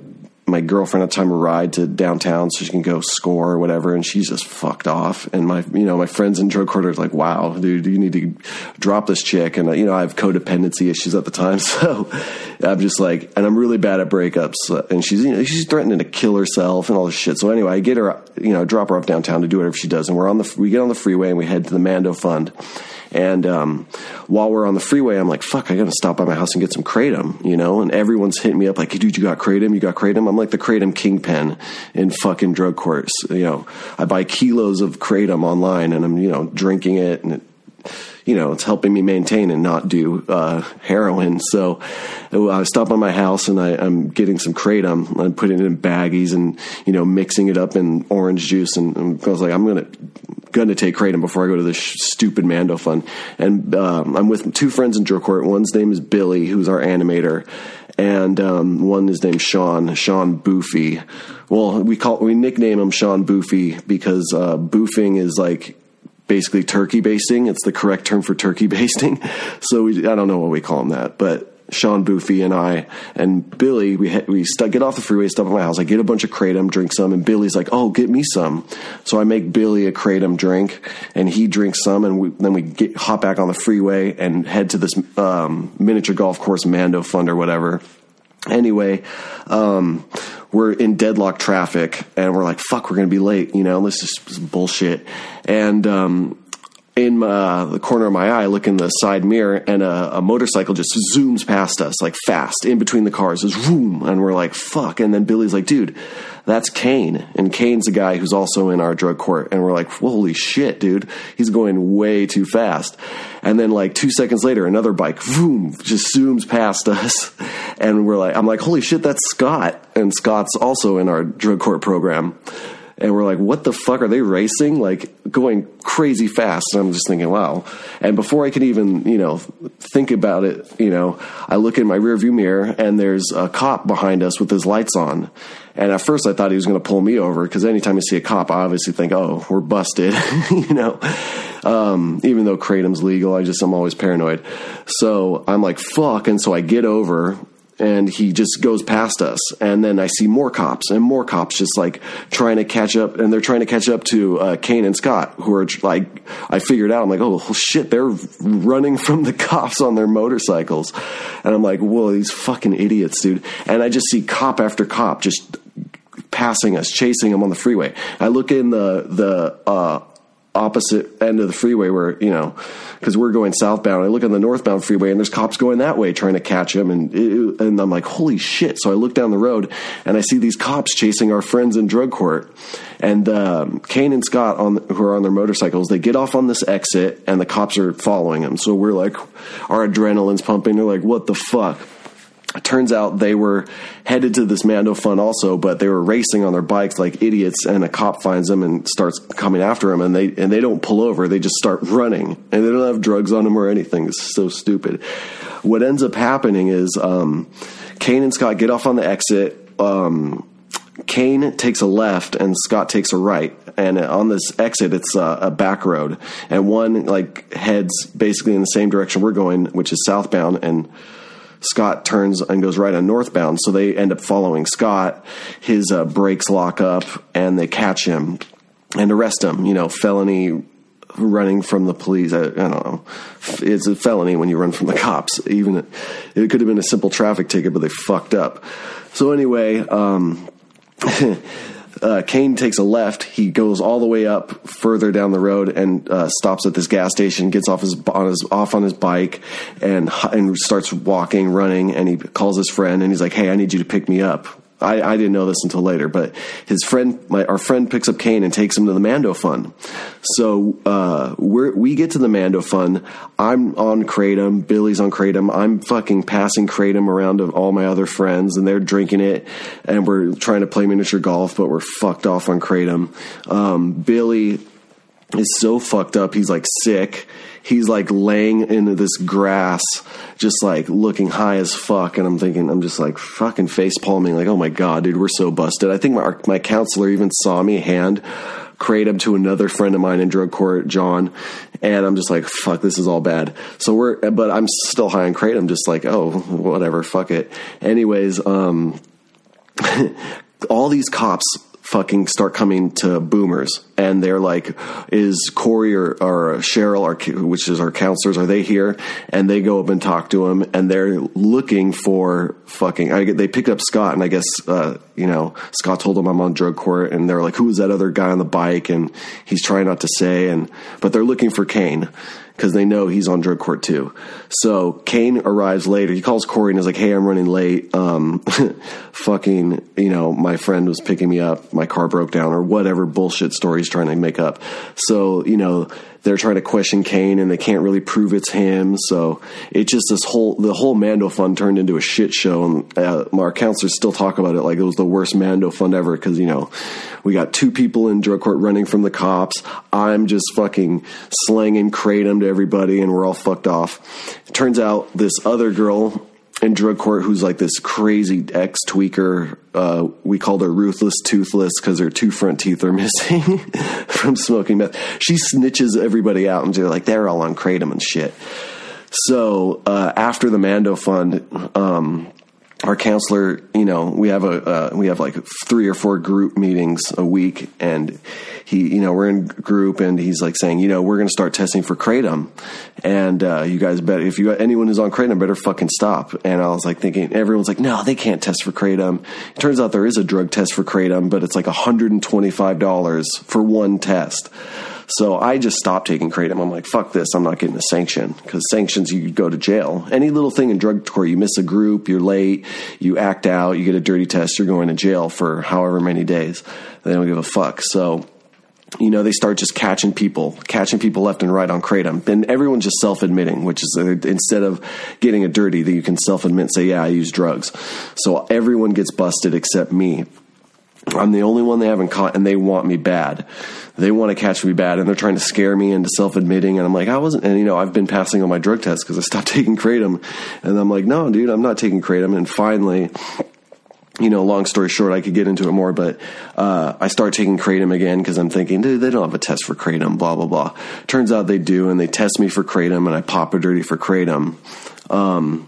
my girlfriend at the time a ride to downtown so she can go score or whatever, and she's just fucked off. And my, you know, my friends in drug court are like, "Wow, dude, you need to drop this chick." And you know, I have codependency issues at the time, [LAUGHS] so I'm just like, and I'm really bad at breakups. And she's, you know, she's threatening to kill herself and all this shit. So anyway, I get her, you know, drop her off downtown to do whatever she does, and we're on the, we get on the freeway and we head to the Mando Fun. And um, while we're on the freeway, I'm like, fuck, I gotta stop by my house and get some kratom, you know? And everyone's hitting me up like, dude, you got kratom? You got kratom? I'm like the kratom kingpin in fucking drug courts. You know, I buy kilos of kratom online and I'm, you know, drinking it and it, you know, it's helping me maintain and not do uh, heroin. So I stop by my house and I, am getting some kratom. I'm putting it in baggies and you know mixing it up in orange juice. And, and I was like, I'm gonna going to take kratom before I go to this sh- stupid Mando fun. And um, I'm with two friends in drug court. One's name is Billy, who's our animator, and um, one is named Sean, Sean Boofy. Well, we call we nickname him Sean Boofy because uh, boofing is like basically turkey basting. It's the correct term for turkey [LAUGHS] basting. So we, I don't know what we call them that, but Sean Boofy and I and Billy, we we st- get off the freeway, stop at my house. I get a bunch of kratom, drink some, and Billy's like, "Oh, get me some." So I make Billy a kratom drink, and he drinks some, and we, then we get, hop back on the freeway and head to this um, miniature golf course, Mando Fun or whatever. Anyway, um, we're in deadlock traffic, and we're like, "Fuck, we're gonna be late," you know. This is bullshit, and. Um, in uh, the corner of my eye, look in the side mirror, and a, a, motorcycle just zooms past us, like fast, in between the cars, just boom, and we're like, "Fuck!" And then Billy's like, "Dude, that's Kane," and Kane's the guy who's also in our drug court, and we're like, "Holy shit, dude, he's going way too fast." And then, like two seconds later, another bike, boom, just zooms past us, and we're like, "I'm like, holy shit, that's Scott," and Scott's also in our drug court program and we're like, what the fuck are they racing? Like going crazy fast. And I'm just thinking, wow. And before I can even, you know, think about it, you know, I look in my rearview mirror and there's a cop behind us with his lights on. And at first I thought he was going to pull me over because anytime I see a cop, I obviously think, oh, we're busted, [LAUGHS] you know. Um, even though kratom's legal, I just I'm always paranoid. So I'm like, fuck, and so I get over and he just goes past us. And then i see more cops and more cops just like trying to catch up and they're trying to catch up to uh, kane and scott who are like i figured out i'm like oh shit they're running from the [LAUGHS] cops on their motorcycles. And i'm like whoa these fucking idiots dude. And i just see cop after cop just passing us chasing them on the freeway. I look in the the uh, opposite end of the freeway where you know because we're going southbound. I look on the northbound freeway and there's cops going that way trying to catch him. And and i'm like holy shit. So i look down the road and i see these cops chasing our friends in drug court. And um, kane and scott on who are on their motorcycles they get off on this exit and the cops are following them. So we're like our adrenaline's pumping. They're like what the fuck it turns out they were headed to this Mando fun also, but they were racing on their bikes like idiots, and a cop finds them and starts coming after them, and they and they don't pull over, they just start running, and they don't have drugs on them or anything. It's so stupid. What ends up happening is um, Kane and Scott get off on the exit. Um, Kane takes a left and Scott takes a right. And on this exit, it's a, a, back road, and one like heads basically in the same direction we're going, which is southbound, and Scott turns and goes right on northbound, so they end up following Scott. His uh, brakes lock up, and they catch him and arrest him. You know, felony running from the police. I, I, don't know. It's a felony when you run from the cops. Even it could have been a simple traffic ticket, but they fucked up. So anyway, um, [LAUGHS] uh, Kane takes a left. He goes all the way up further down the road and uh, stops at this gas station. Gets off his, on his off on his bike and and starts walking, running. And he calls his friend and he's like, "Hey, I need you to pick me up." I, I, didn't know this until later, but his friend, my, our friend, picks up Kane and takes him to the Mando Fun. So uh, we get to the Mando Fun. I'm on kratom. Billy's on kratom. I'm fucking passing kratom around to all my other friends, and they're drinking it. And we're trying to play miniature golf, but we're fucked off on kratom. Um, Billy is so fucked up. He's like sick. He's like laying into this grass just like looking high as fuck. And I'm thinking, I'm just like fucking face palming, like, oh my God, dude, we're so busted. I think my, my counselor even saw me hand kratom to another friend of mine in drug court, John. And I'm just like, fuck, this is all bad. So we're, but I'm still high on kratom, just like, oh, whatever, fuck it. Anyways, um, [LAUGHS] all these cops fucking start coming to boomers. And they're like is corey or, or cheryl our, which is our counselors are they here? And they go up and talk to him and they're looking for fucking I, they picked up scott and i guess uh, you know scott told them i'm on drug court and they're like who is that other guy on the bike? And he's trying not to say and but they're looking for kane because they know he's on drug court too. So Kane arrives later. He calls Corey and is like, "Hey, I'm running late. Um, [LAUGHS] fucking, you know, my friend was picking me up. My car broke down, or whatever bullshit story he's trying to make up." So you know, they're trying to question Kane and they can't really prove it's him. So it just this whole the whole Mando fun turned into a shit show. And uh, our counselors still talk about it like it was the worst Mando fun ever because you know we got two people in drug court running from the cops. I'm just fucking slanging kratom to everybody, and we're all fucked off. It turns out this other girl in drug court who's like this crazy ex tweaker. Uh, we called her ruthless toothless because her two front teeth are [LAUGHS] missing [LAUGHS] from smoking meth. She snitches everybody out and they're like they're all on kratom and shit. So uh, after the Mando Fun, um, our counselor, you know, we have a uh, we have like three or four group meetings a week, and he, you know, we're in group, and he's like saying, you know, we're going to start testing for kratom, and uh, you guys better if you anyone who's on kratom better fucking stop. And I was like thinking, everyone's like, no, they can't test for kratom. It turns out there is a drug test for kratom, but it's like hundred and twenty five dollars for one test. So I just stopped taking kratom. I'm like, fuck this. I'm not getting a sanction because sanctions you go to jail. Any little thing in drug court, you miss a group, you're late, you act out, you get a dirty test, you're going to jail for however many days. They don't give a fuck. So you know, they start just catching people, catching people left and right on kratom. Then everyone's just self admitting, which is uh, instead of getting a dirty, that you can self admit, say, yeah, I use drugs. So everyone gets busted except me. I'm the only one they haven't caught, and they want me bad. They want to catch me bad, and they're trying to scare me into self admitting. And I'm like, I wasn't, and you know, I've been passing on my drug tests because I stopped [LAUGHS] taking kratom. And I'm like, no, dude, I'm not taking kratom. And finally, you know, long story short, I could get into it more, but uh, I start taking kratom again because I'm thinking, dude, they don't have a test for kratom, blah blah blah. Turns out they do, and they test me for kratom, and I pop a dirty for kratom. Um,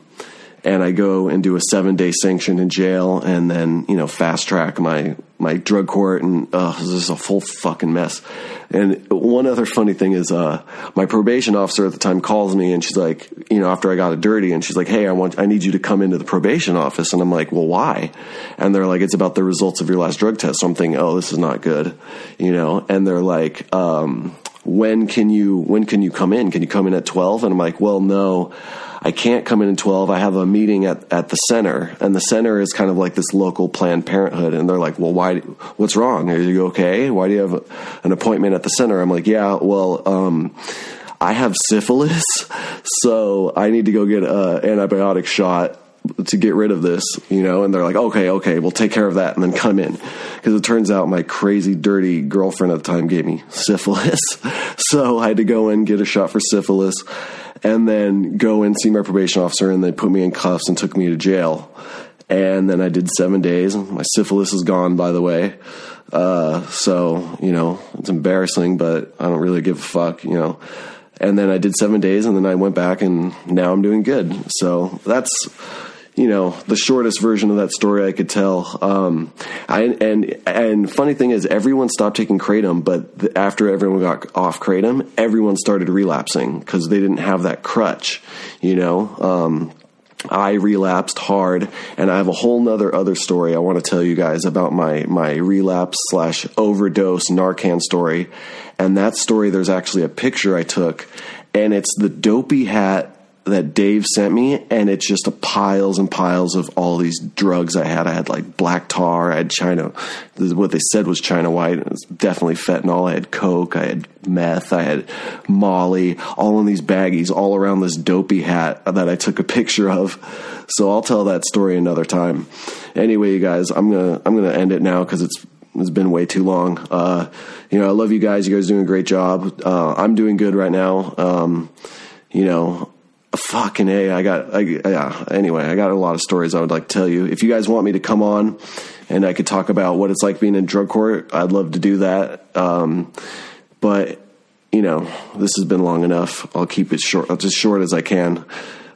and I go and do a seven day sanction in jail, and then you know fast track my my drug court, and uh, this is a full fucking mess. And one other funny thing is, uh, my probation officer at the time calls me, and she's like, you know, after I got it dirty, and she's like, hey, I want, I need you to come into the probation office, and I'm like, well, why? And they're like, it's about the results of your last drug test. So I'm thinking, oh, this is not good, you know. And they're like, um, when can you when can you come in? Can you come in at twelve? And I'm like, well, no. I can't come in at 12. I have a meeting at, at the center, and the center is kind of like this local Planned Parenthood. And they're like, well, why, what's wrong? Are you okay? Why do you have an appointment at the center? I'm like, yeah, well, um, I have syphilis, [LAUGHS] so I need to go get an antibiotic shot to get rid of this, you know, and they're like, okay, okay, we'll take care of that and then come in. Because it turns out my crazy, dirty girlfriend at the time gave me syphilis. [LAUGHS] so I had to go in, get a shot for syphilis, and then go and see my probation officer, and they put me in cuffs and took me to jail. And then I did seven days. My syphilis is gone, by the way. Uh, so, you know, it's embarrassing, but I don't really give a fuck, you know. And then I did seven days, and then I went back, and now I'm doing good. So that's you know the shortest version of that story I could tell. Um, I, and and funny thing is, everyone stopped taking kratom, but the, after everyone got off kratom, everyone started relapsing because they didn't have that crutch. You know. Um, I relapsed hard, and I have a whole nother other story I want to tell you guys about my my relapse slash overdose Narcan story. And that story, there's actually a picture I took, and it's the dopey hat that Dave sent me, and it's just piles and piles of all these drugs I had. I had like black tar, I had China, what they said was China white. It was definitely fentanyl. I had coke, I had meth, I had Molly, all in these baggies, all around this dopey hat that I took a picture of. So I'll tell that story another time. Anyway, you guys, I'm gonna I'm gonna end it now because it's it's been way too long. Uh, you know, I love you guys. You guys doing a great job. Uh, I'm doing good right now. Um, you know, fucking a. I got I, yeah anyway i got a lot of stories i would like to tell you. If you guys want me to come on and i could talk about what it's like being in drug court i'd love to do that. Um, but you know this has been long enough. I'll keep it short as short as i can.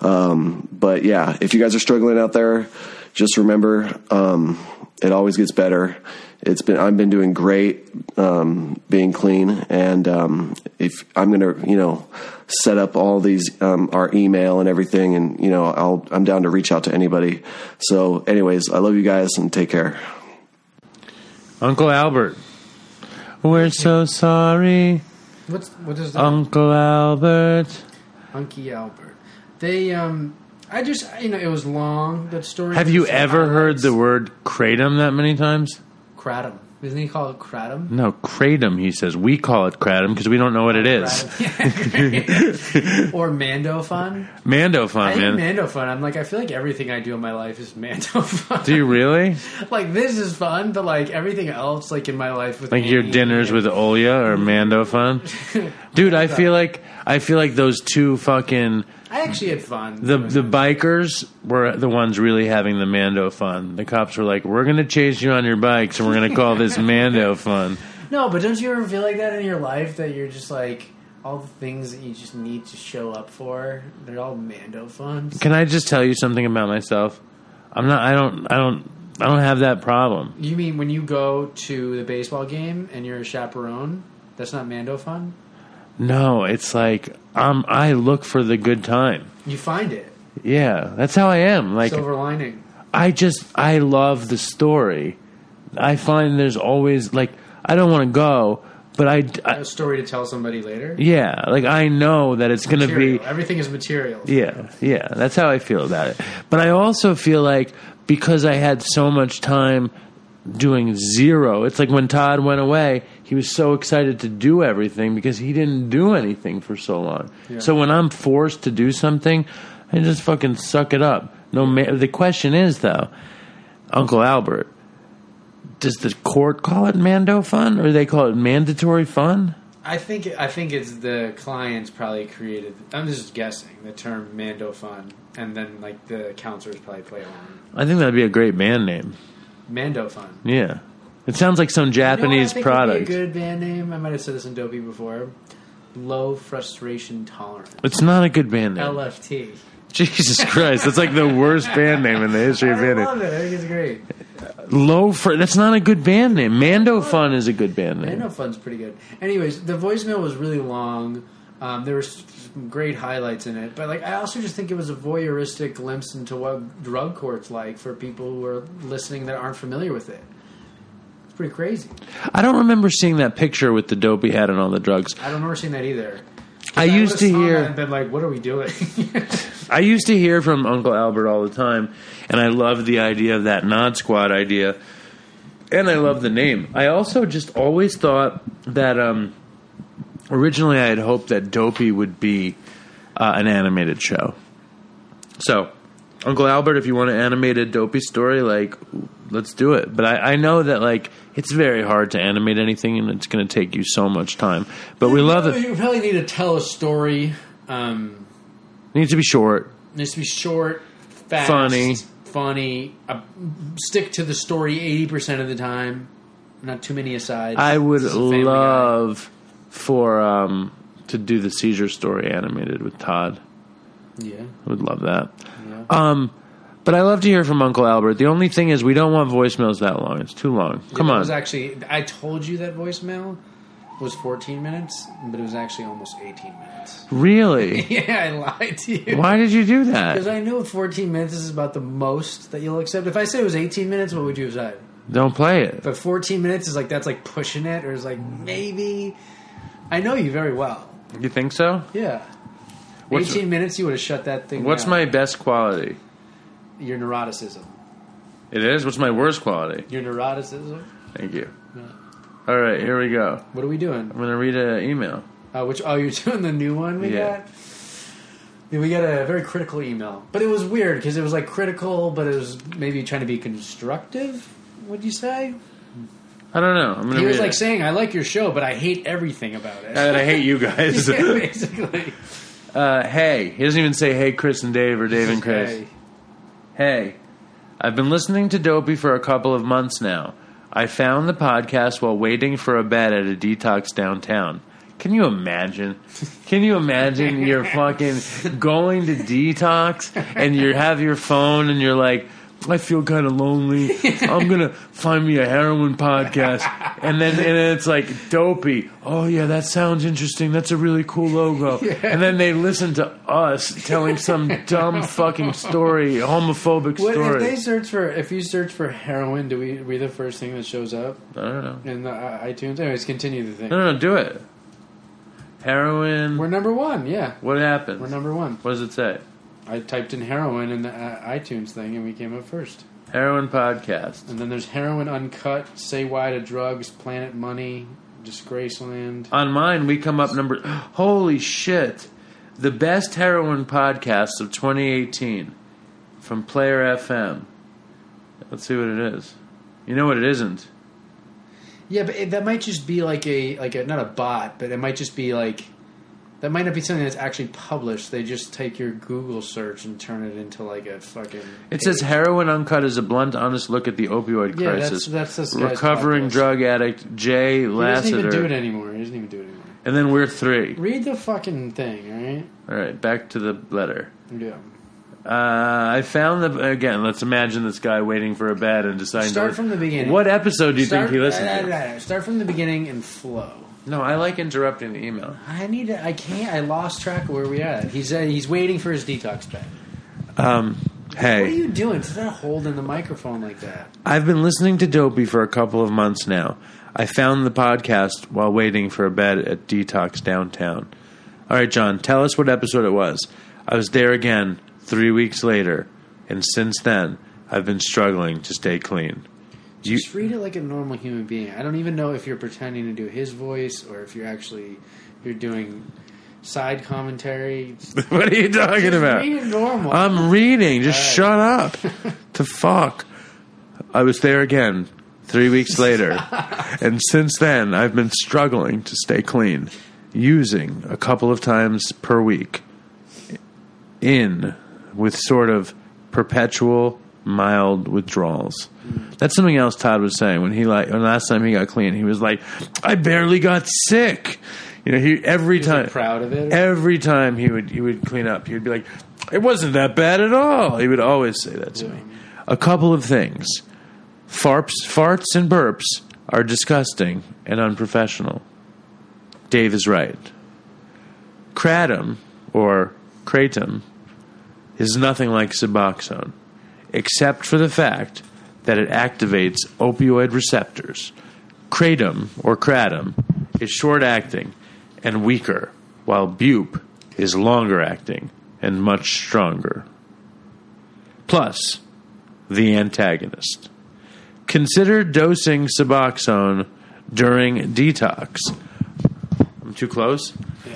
Um, but yeah if you guys are struggling out there just remember um, it always gets better it's been I've been doing great, um, being clean, and um, if I'm gonna you know set up all these um, our email and everything, and you know I'll I'm down to reach out to anybody. So, anyways, I love you guys and take care. Uncle Albert, we're so sorry. What's what is that? Uncle Albert. Hunky Albert. They um. I just you know it was long that story. Have you So ever heard the word kratom that many times? Kratom? Isn't he called kratom? No, kratom. He says we call it kratom because we don't know what it is. [LAUGHS] Or Mando Fun. Mando I fun, think man. Mando Fun. I'm like I feel like everything I do in my life is Mando Fun. Do you really? [LAUGHS] like this is fun, but like everything else, like in my life with Like your dinners and- with Olya or Mando fun? [LAUGHS] Dude, I feel like I feel like those two fucking I actually had fun. The the bikers were the ones really having the Mando fun. The cops were like, "We're going to chase you on your bikes, and we're going to call this [LAUGHS] Mando fun." no, but don't you ever feel like that in your life that you're just like all the things that you just need to show up for? They're all Mando fun. Can I just tell you something about myself? I'm not. I don't. I don't. I don't have that problem. You mean when you go to the baseball game and you're a chaperone? That's not Mando fun. No, it's like um, I look for the good time. You find it. Yeah, that's how I am. Like Silver lining. I just I love the story. I find there's always like I don't want to go, but I, I A story to tell somebody later. yeah, like I know that it's going to be Everything is material. yeah, yeah. That's how I feel about it. But I also feel like because I had so much time doing zero, it's like when Todd went away, he was so excited to do everything because he didn't do anything for so long. Yeah. So when I'm forced to do something, I just fucking suck it up. No, ma- the question is though, Uncle Albert, does the court call it Mando fun or they call it mandatory fun? I think I think it's the clients probably created. I'm just guessing the term Mando Fun, and then like the counselors probably play along. I think that'd be a great band name. Mando Fun. Yeah. It sounds like some Japanese you know what I think would product. A good band name. I might have said this in Dopey before. Low frustration tolerance. It's not a good band name. LFT. [LAUGHS] Jesus Christ, that's like the worst band name in the history of I band name. love it. I think it's great. Low for that's not a good band name. Mando Fun is a good band name. Mando Fun's pretty good. Anyways, the voicemail was really long. Um, there were some great highlights in it, but like I also just think it was a voyeuristic glimpse into what drug court's like for people who are listening that aren't familiar with it. It's pretty crazy. I don't remember seeing that picture with the dopey hat and all the drugs. I don't remember seeing that either. I used to hear and been like, "What are we doing?" [LAUGHS] I used to hear from Uncle Albert all the time, and I loved the idea of that Nod Squad idea, and I love the name. I also just always thought that um, originally I had hoped that Dopey would be uh, an animated show. So, Uncle Albert, if you want an animated Dopey story, like let's do it. But I, I know that like it's very hard to animate anything, and it's going to take you so much time. But we love it. You probably need to tell a story. Um, It needs to be short. needs to be short, fast, Funny. funny. Uh, stick to the story eighty percent of the time. Not too many asides. I would This is a Family Guy. love for um, to do the seizure story animated with Todd. Yeah, I would love that. yeah. Um, but I love to hear from Uncle Albert. The only thing is, we don't want voicemails that long. It's too long. Come It on. was actually. I told you that voicemail was fourteen minutes, but it was actually almost eighteen minutes. really? [LAUGHS] yeah, I lied to you. Why did you do that? Because that? I knew 14 minutes is about the most that you'll accept. If I say it was 18 minutes, what would you have said? Don't play it. But 14 minutes is like that's like pushing it, or is like maybe. I know you very well. You think so? Yeah. What's- 18 minutes, you would have shut that thing. What's down. my best quality? Your neuroticism? It is. What's my worst quality? Your neuroticism. Thank you. Yeah. All right, here we go. What are we doing? I'm gonna read an email. Uh, which oh, you're [LAUGHS] doing the new one we Yeah. got. Yeah, we got a very critical email, but it was weird because it was like critical, but it was maybe trying to be constructive. Would you say? I don't know. I'm gonna He read was like it. saying, "I like your show, but I hate everything about it." and I hate you guys. [LAUGHS] yeah, [LAUGHS] basically. uh, hey, he doesn't even say hey, Chris and Dave or Dave and Chris. Hey. Hey, I've been listening to Dopey for a couple of months now. I found the podcast while waiting for a bed at a detox downtown. Can you imagine? Can you imagine you're fucking going to detox and you have your phone and you're like, I feel kind of lonely. [LAUGHS] I'm gonna find me a heroin podcast, and then and then it's like dopey. Oh yeah, that sounds interesting. That's a really cool logo. [LAUGHS] And then they listen to us telling some [LAUGHS] dumb fucking story, homophobic What, if story. they search for if you search for heroin, do we we the first thing that shows up I don't know. in the uh, iTunes? Anyways, continue the thing. No, no, no, do it. Heroin. We're number one. Yeah, what happens? we're number one. What does it say? I typed in heroin in the uh, iTunes thing, and we came up first. Heroin podcast. And then there's heroin uncut, say why to drugs, Planet Money, Disgraceland. On mine, we come up number. [GASPS] Holy shit! The best heroin podcast of 2018 from Player FM. Let's see what it is. You know what it isn't? Yeah, but it, that might just be like a like a not a bot, but it might just be like That might not be something that's actually published. They just take your Google search and turn it into like a fucking. It says heroin uncut is a blunt, honest look at the opioid Yeah, crisis. that's- that's Recovering podcast. drug addict Jay Lassiter. He doesn't even do it anymore. He doesn't even do it anymore. and then we're three. Read the fucking thing, all right? All right, back to the letter. Yeah. Uh, I found the again. Let's imagine this guy waiting for a bed and deciding. To start to, from the beginning. What episode do you Start, think he listened uh, [LAUGHS] to? Start from the beginning and flow. No, I like interrupting the email. I need to. I can't. I lost track of where we at. He's uh, he's waiting for his detox bed. Um, hey, What are you doing? Stop holding the microphone like that. I've been listening to Dopey for a couple of months now. I found the podcast while waiting for a bed at Detox downtown. All right, John, tell us what episode it was. I was there again three weeks later, and since then, I've been struggling to stay clean. You, Just read it like a normal human being. I don't even know if you're pretending to do his voice or if you're actually you're doing side commentary. [LAUGHS] what are you talking Just about? read it normal. I'm reading. Just All shut up. [LAUGHS] the fuck. I was there again three weeks later, [LAUGHS] and since then I've been struggling to stay clean, using a couple of times per week, in with sort of perpetual mild withdrawals. Mm. That's something else Todd was saying when he like when last time he got clean. He was like, "I barely got sick." You know, he every he time proud of it? Every time he would he would clean up, he would be like, "It wasn't that bad at all." He would always say that to me. A couple of things: farts, farts, and burps are disgusting and unprofessional. Dave is right. Kratom or kratom is nothing like Suboxone, except for the fact that it activates opioid receptors. Kratom or kratom is short acting and weaker, while bupe is longer acting and much stronger. Plus, the antagonist. Consider dosing Suboxone during detox. I'm too close?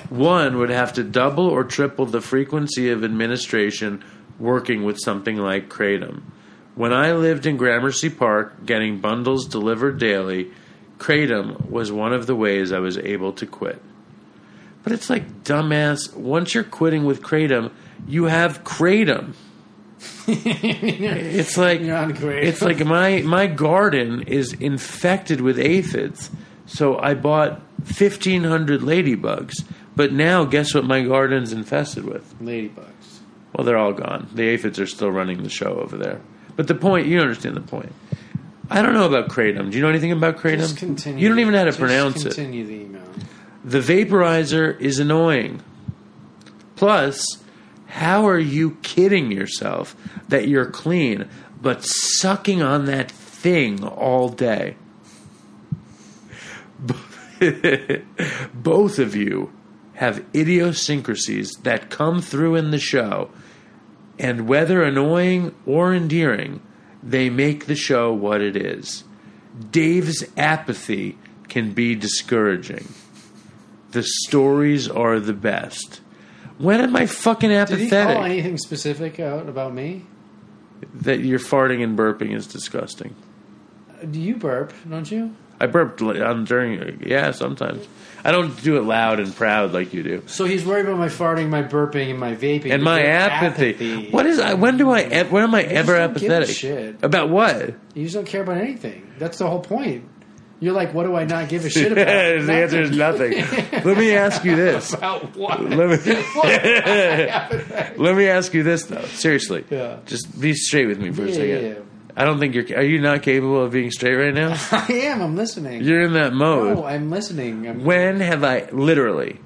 One would have to double or triple the frequency of administration working with something like Kratom. When I lived in Gramercy Park getting bundles delivered daily, Kratom was one of the ways I was able to quit. But it's like, dumbass, once you're quitting with Kratom, you have Kratom. [LAUGHS] it's like You're on Kratom. it's like my my garden is infected with aphids. So I bought 1500 ladybugs. But now guess what my garden's infested with? Ladybugs. Well, they're all gone. The aphids are still running the show over there. But the point, you understand the point. I don't know about kratom. Do you know anything about kratom? Just continue. You don't even know how to Just pronounce it. Continue the email. The vaporizer is annoying. Plus, how are you kidding yourself that you're clean but sucking on that thing all day? [LAUGHS] Both of you have idiosyncrasies that come through in the show, and whether annoying or endearing, they make the show what it is. Dave's apathy can be discouraging. The stories are the best. When am I fucking apathetic? Did he call anything specific out about me? that you're farting and burping is disgusting. Do you burp? Don't you? I burped li- um, during, yeah, sometimes. I don't do it loud and proud like you do. So he's worried about my farting, my burping, and my vaping, And my Your apathy. What is? I? When do I? When am I ever give a apathetic? shit. About what? You just don't care about anything. That's the whole point. You're like, what do I not give a [LAUGHS] shit about? the answer is nothing. [LAUGHS] Let me ask you this. About what? Let me, [LAUGHS] let me ask you this though. Seriously, Yeah. just be straight with me for a second. yeah, yeah. I don't think you're. Are you not capable of being straight right now? [LAUGHS] I am. I'm listening. You're in that mode. no, I'm listening. I'm, When have I literally?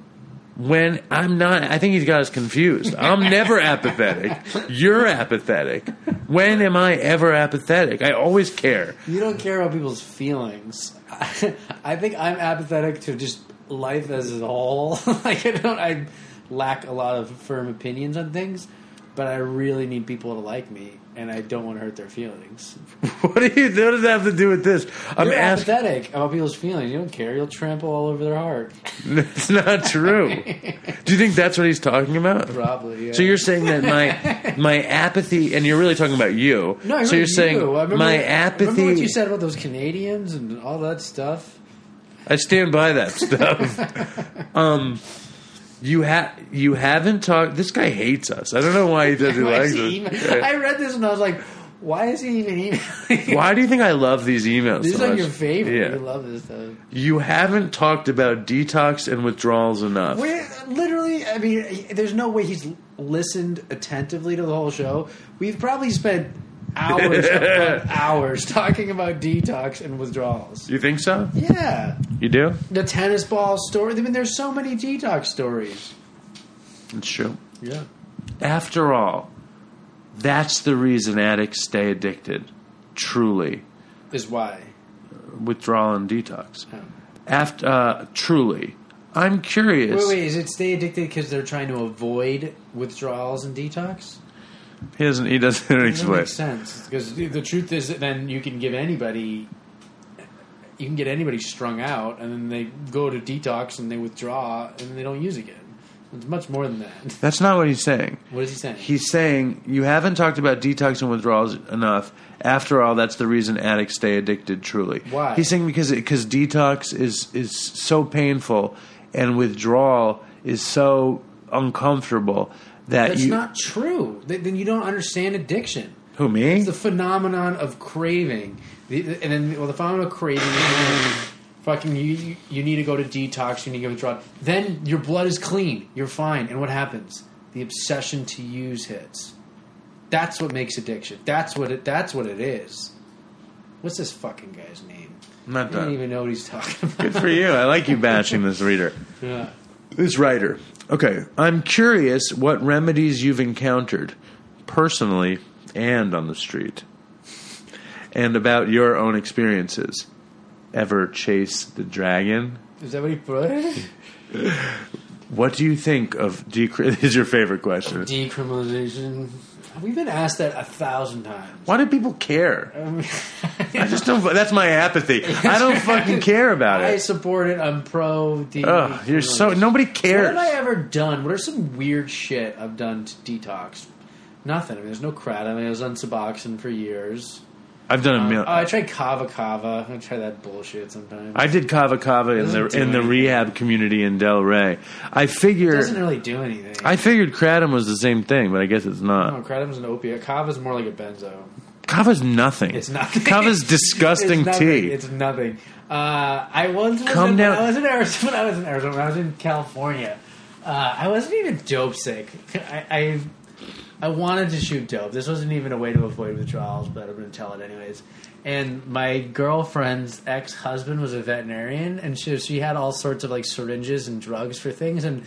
When I'm not, I think he's got us confused. I'm never [LAUGHS] apathetic. You're apathetic. When am I ever apathetic? I always care. you don't care about people's feelings. [LAUGHS] I think I'm apathetic to just life as a whole. like I don't. I lack a lot of firm opinions on things, but I really need people to like me, and I don't want to hurt their feelings. [LAUGHS] What do you? What does that have to do with this? I'm You're asking. apathetic about people's feelings. You don't care. You'll trample all over their heart. [LAUGHS] It's not true. Do you think that's what he's talking about? Probably. Yeah. So you're saying that my my apathy, and you're really talking about you. [LAUGHS] No, I so you're remember saying. My apathy. Remember what you said about those Canadians and all that stuff. I stand by that stuff. um, You ha- you haven't talked. This guy hates us. I don't know why he doesn't [LAUGHS] he us. email- I read this and I was like, why is he even emailing? Why do you think I love these emails? This is so like much? your favorite. Yeah. You love this stuff. You haven't talked about detox and withdrawals enough. We're literally. I mean, there's no way he's listened attentively to the whole show. We've probably spent hours [LAUGHS] upon hours talking about detox and withdrawals. You think so? Yeah, You do? the tennis ball story. I mean, there's so many detox stories. It's true. Yeah. After all, that's the reason addicts stay addicted. Truly, Is why. withdrawal and detox. Oh. After uh, truly, I'm curious. Wait, wait. Is it stay addicted because they're trying to avoid withdrawals and detox? He doesn't. He doesn't [LAUGHS] explain. makes sense because the the truth is that then you can give anybody, you can get anybody strung out, and then they go to detox and they withdraw and then they don't use again. It's much more than that. [LAUGHS] That's not what he's saying. What is he saying? He's saying you haven't talked about detox and withdrawals enough. After all, that's the reason addicts stay addicted. Truly, Why? He's saying because because detox is is so painful and withdrawal is so uncomfortable that That's you. not true. Then you don't understand addiction. who me? It's the phenomenon of craving, the, and then well, the phenomenon of craving. fucking, you, you you need to go to detox. You need to go withdraw. Then your blood is clean. You're fine. And what happens? The obsession to use hits. That's what makes addiction. That's what it. That's what it is. What's this fucking guy's name? I'm not I don't even know what he's talking about. Good for you. I like you bashing [LAUGHS] this reader. Yeah. This writer. Okay, I'm curious what remedies you've encountered, personally and on the street, and about your own experiences. Ever chase the dragon? Is that what he put? [LAUGHS] What do you think of decri- [LAUGHS] is your favorite question? Decriminalization. We've been asked that a thousand times. Why do people care? [LAUGHS] Um, I just don't. That's my apathy. [LAUGHS] I don't fucking care about it. I support it. I'm pro. Ugh, you're so nobody cares. What have I ever done? What are some weird shit I've done to detox? Nothing. I mean, there's no crowd. I mean, I was on Suboxone for years. I've done a Um, meal. oh, I tried Kava Kava. I try that bullshit sometimes. I did kava kava in the in the rehab community in Delray. I it figure doesn't really do anything. I figured kratom was the same thing, but I guess it's not. no, kratom's an opiate. Kava's more like a benzo. Kava's nothing. It's nothing. Kava's [LAUGHS] disgusting it's nothing. tea. It's nothing. Uh, I once was Come in, down- I was in Arizona. [LAUGHS] When I was in Arizona. When I was in California. Uh, I wasn't even dope sick. I, I I wanted to shoot dope. This wasn't even a way to avoid withdrawals, but I'm going to tell it anyways. And my girlfriend's ex husband was a veterinarian, and she she had all sorts of like syringes and drugs for things, and.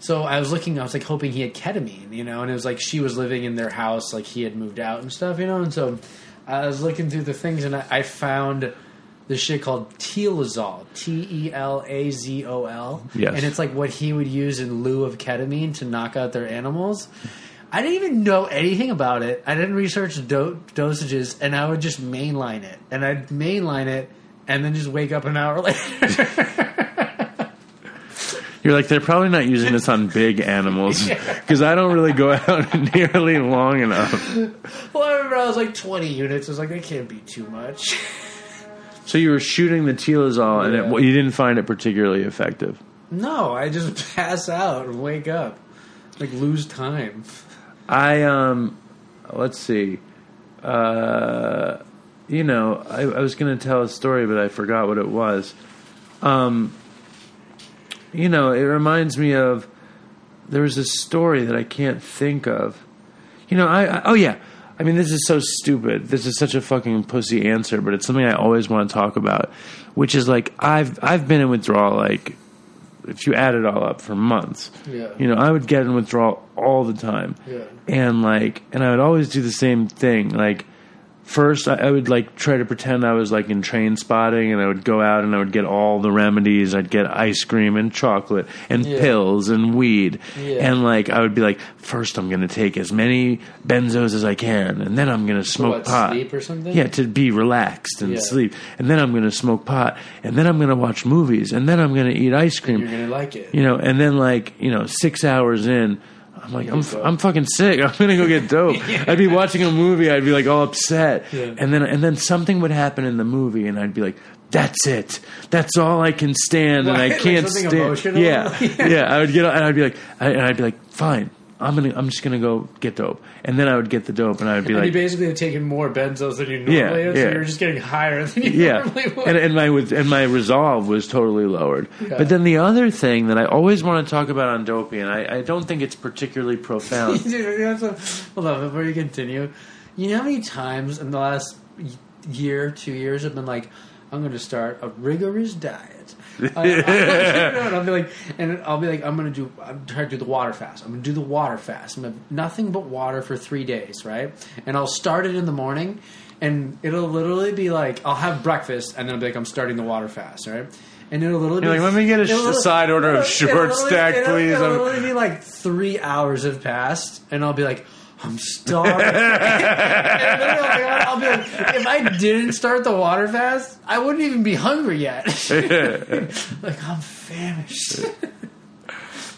So I was looking, I was like hoping he had ketamine, you know, and it was like she was living in their house, like he had moved out and stuff, you know, and so I was looking through the things and I, I found this shit called Telazol, T E L A Z O L, Yes. and it's like what he would use in lieu of ketamine to knock out their animals. I didn't even know anything about it. I didn't research do- dosages, and I would just mainline it, and I'd mainline it, and then just wake up an hour [LAUGHS] later. You're like they're probably not using this on big animals [LAUGHS] because I don't really go [LAUGHS] out nearly long enough. well, I remember I was like 20 units. I was like, that can't be too much. So you were shooting the telazol, and it, you didn't find it particularly effective. No, I just pass out and wake up, like lose time. I um, let's see. Uh, you know, I, I was going to tell a story, but I forgot what it was. Um, you know, it reminds me of there was a story that I can't think of. You know, I, I oh yeah. I mean, this is so stupid. This is such a fucking pussy answer, but it's something I always want to talk about, which is like I've I've been in withdrawal like if you add it all up for months. Yeah. You know, I would get in withdrawal all the time. Yeah. And like and I would always do the same thing. Like first I, I would like try to pretend I was like in Trainspotting and I would go out and I would get all the remedies. I'd get ice cream and chocolate and Yeah. pills and weed. Yeah. And like I would be like, first I'm gonna take as many benzos as I can and then I'm gonna smoke what, pot. sleep or something? Yeah, to be relaxed and Yeah. sleep. And then I'm gonna smoke pot and then I'm gonna watch movies and then I'm gonna eat ice cream You're gonna like it. you know, and then like you know, six hours in, I'm like, I'm, f- I'm fucking sick. [LAUGHS] I'm gonna go get dope. [LAUGHS] I'd be watching a movie. I'd be like all upset, Yeah. and then and then something would happen in the movie, and I'd be like, "That's it. That's all I can stand, and I can't something stand." emotional? [LAUGHS] Yeah, yeah. I would get, and I'd be like, I, and I'd be like, "Fine, I'm gonna, I'm just gonna go get dope," and then I would get the dope, and I would be And you like, basically have taken more benzos than you normally Yeah, have, so yeah. you're just getting higher than you yeah, normally would. and, and my and my resolve was totally lowered. Yeah. But then the other thing that I always want to talk about on dopey, and I, I don't think it's particularly profound. [LAUGHS] Dude, you so- hold on, before you continue. You know how many times in the last year, two years, I've been like, I'm going to start a rigorous diet. [LAUGHS] I, and [LAUGHS] I'll be like, and I'll be like, I'm going to do, I'm trying to do the water fast. I'm going to do the water fast. I'm gonna have nothing but water for three days, right? And I'll start it in the morning, and it'll literally be like, I'll have breakfast, and then I'll be like, I'm starting the water fast, right? And it'll literally You're be like, "Let me get a sh- side order of it'll- short it'll stack, it'll- please." It'll I'm- literally be like three hours have passed, and I'll be like, I'm starving. [LAUGHS] I'll, be, like, if I didn't start the water fast, I wouldn't even be hungry yet. [LAUGHS] like I'm famished.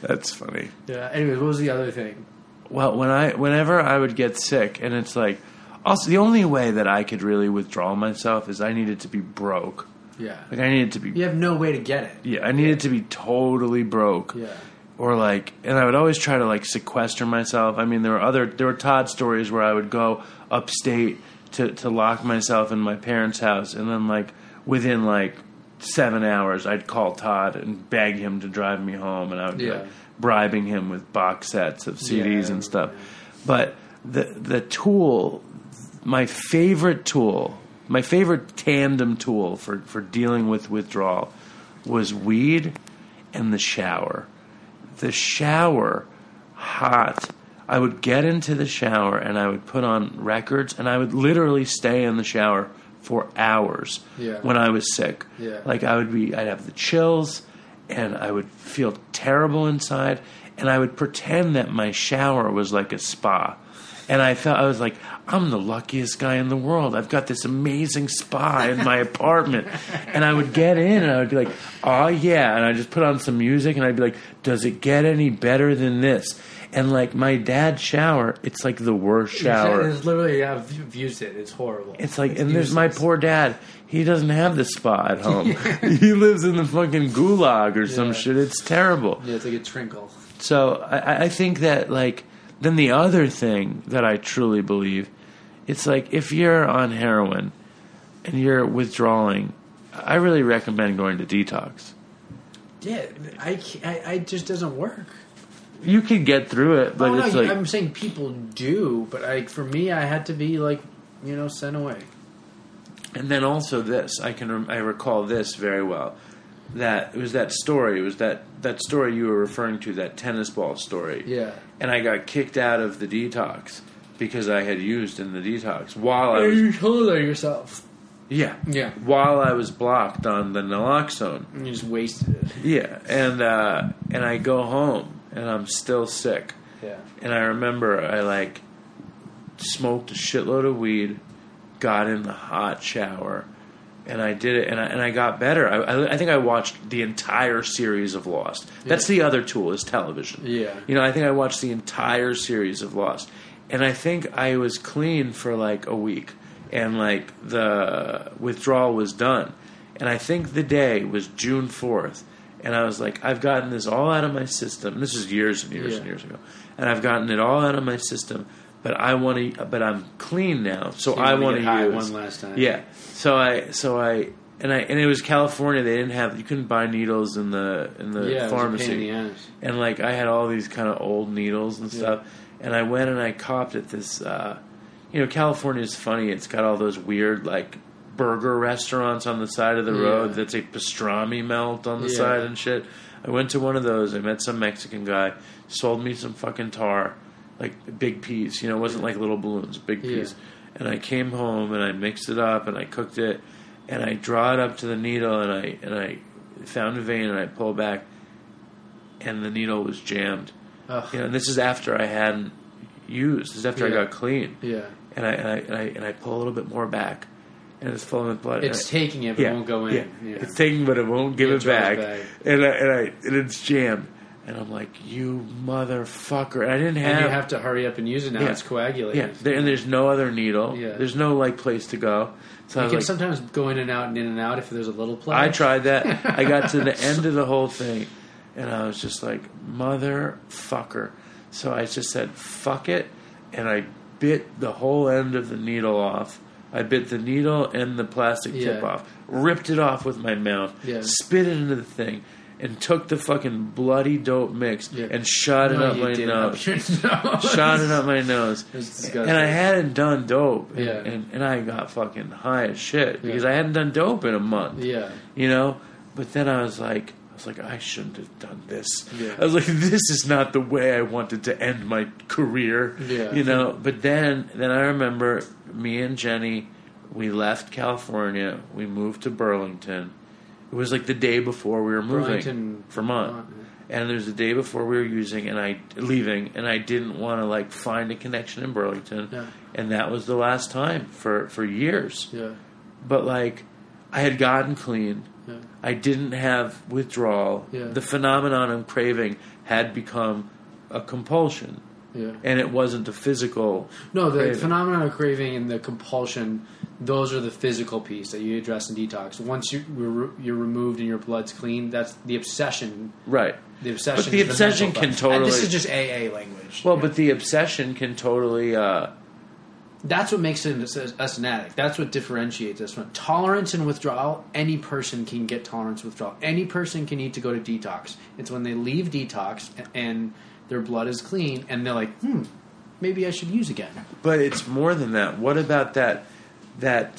That's funny. yeah. Anyways, what was the other thing? Well, when I whenever I would get sick, and it's like, also the only way that I could really withdraw myself is I needed to be broke. Yeah. Like I needed to be. You have no way to get it. Yeah, I needed to be totally broke. Yeah. Or like, and I would always try to like sequester myself. I mean, there were other, there were Todd stories where I would go upstate to to lock myself in my parents' house, and then like within like seven hours, I'd call Todd and beg him to drive me home, and I would be Yeah. like bribing him with box sets of CDs Yeah, and stuff. But the the tool, my favorite tool, my favorite tandem tool for for dealing with withdrawal was weed and the shower. The shower, hot. I would get into the shower and I would put on records and I would literally stay in the shower for hours Yeah. when I was sick. Yeah. Like I would be, I'd have the chills and I would feel terrible inside and I would pretend that my shower was like a spa. And I felt I was like, I'm the luckiest guy in the world. I've got this amazing spa in my [LAUGHS] apartment. And I would get in and I would be like, oh yeah. And I just put on some music and I'd be like, does it get any better than this? And like my dad's shower, it's like the worst shower. It's literally, I've used it. It's horrible. It's like, and there's my poor dad. He doesn't have the spa at [LAUGHS] home. he lives in the fucking gulag or some shit. It's terrible. Yeah, it's like a trinkle. So I, I think that like then the other thing that I truly believe, it's like if you're on heroin and you're withdrawing, I really recommend going to detox. Yeah, I, I, I just doesn't work. You can get through it, but oh, it's no, like I'm saying people do, but like for me, I had to be like, you know, sent away. And then also this, I can I recall this very well. That it was that story. It was that that story you were referring to, that tennis ball story. Yeah. And I got kicked out of the detox because I had used in the detox while I was you told her yourself. yeah Yeah. while I was blocked on the naloxone. And you just wasted it. Yeah, and uh, and I go home and I'm still sick. Yeah. And I remember I like smoked a shitload of weed, got in the hot shower, and I did it, and I, and I got better. I, I, I think I watched the entire series of Lost. That's Yeah. the other tool is television. Yeah. you know, I think I watched the entire series of Lost, and I think I was clean for like a week, and like the withdrawal was done, and I think the day was June fourth. And I was like, I've gotten this all out of my system. This is years and years Yeah. and years ago, and I've gotten it all out of my system. But I want to, but I'm clean now, so, So I want high use one last time. Yeah, so I, so I, and I, and it was California. They didn't have, you couldn't buy needles in the in the Yeah, it was a pharmacy the and like I had all these kind of old needles and stuff, and I went and I copped at this. Uh, you know, California is funny. It's got all those weird like burger restaurants on the side of the Yeah. road that's a pastrami melt on the Yeah. side and shit. I went to one of those. I met some Mexican guy, sold me some fucking tar, like big piece. You know, it wasn't like little balloons, big Yeah. piece. And I came home and I mixed it up and I cooked it, and I draw it up to the needle and I and I found a vein and I pull back, and the needle was jammed. Ugh. You know, and this is after I hadn't used. This is after I got clean. Yeah. And I, and I and I and I pull a little bit more back, and it's full with blood. It's I- taking it, but it won't go in. Yeah. Yeah. It's taking, but it won't give it it back. back. And I, and I and it's jammed. And I'm like, you motherfucker! I didn't have, And you have to hurry up and use it now. Yeah. It's coagulated. yeah, there, and there's no other needle. Yeah. There's no like place to go. So You can like, sometimes go in and out and in and out if there's a little place. I tried that. I got to the [LAUGHS] end of the whole thing, and I was just like, motherfucker. So I just said, fuck it, and I bit the whole end of the needle off. I bit the needle and the plastic tip off, ripped it off with my mouth, Yeah. spit it into the thing, and took the fucking bloody dope mix Yeah. and shot it No, up my nose. [LAUGHS] up nose. Shot it up my nose. And I hadn't done dope. And, Yeah. and, and I got fucking high as shit because Yeah. I hadn't done dope in a month Yeah. you know. But then I was like, I was like, I shouldn't have done this. Yeah. I was like, this is not the way I wanted to end my career. Yeah. you know. But then, then I remember me and Jenny, we left California, we moved to Burlington. It was like the day before we were moving, Burlington, Vermont. Vermont, And there's the day before we were using and I leaving, and I didn't want to like find a connection in Burlington, Yeah. and that was the last time for for years Yeah. but like I had gotten clean. Yeah. I didn't have withdrawal. Yeah. The phenomenon of craving had become a compulsion, Yeah. and it wasn't a physical. No, the craving. phenomenon of craving and the compulsion, those are the physical piece that you address in detox. Once you, you're, you're removed and your blood's clean, that's the obsession. right. The obsession. But the obsession mental can part. And This is just AA language. Well, Yeah. but the obsession can totally. Uh, that's what makes us, us an addict. That's what differentiates us from tolerance and withdrawal. Any person can get tolerance and withdrawal. Any person can need to go to detox. It's when they leave detox and their blood is clean, and they're like, hmm, maybe I should use again. but it's more than that. What about that? That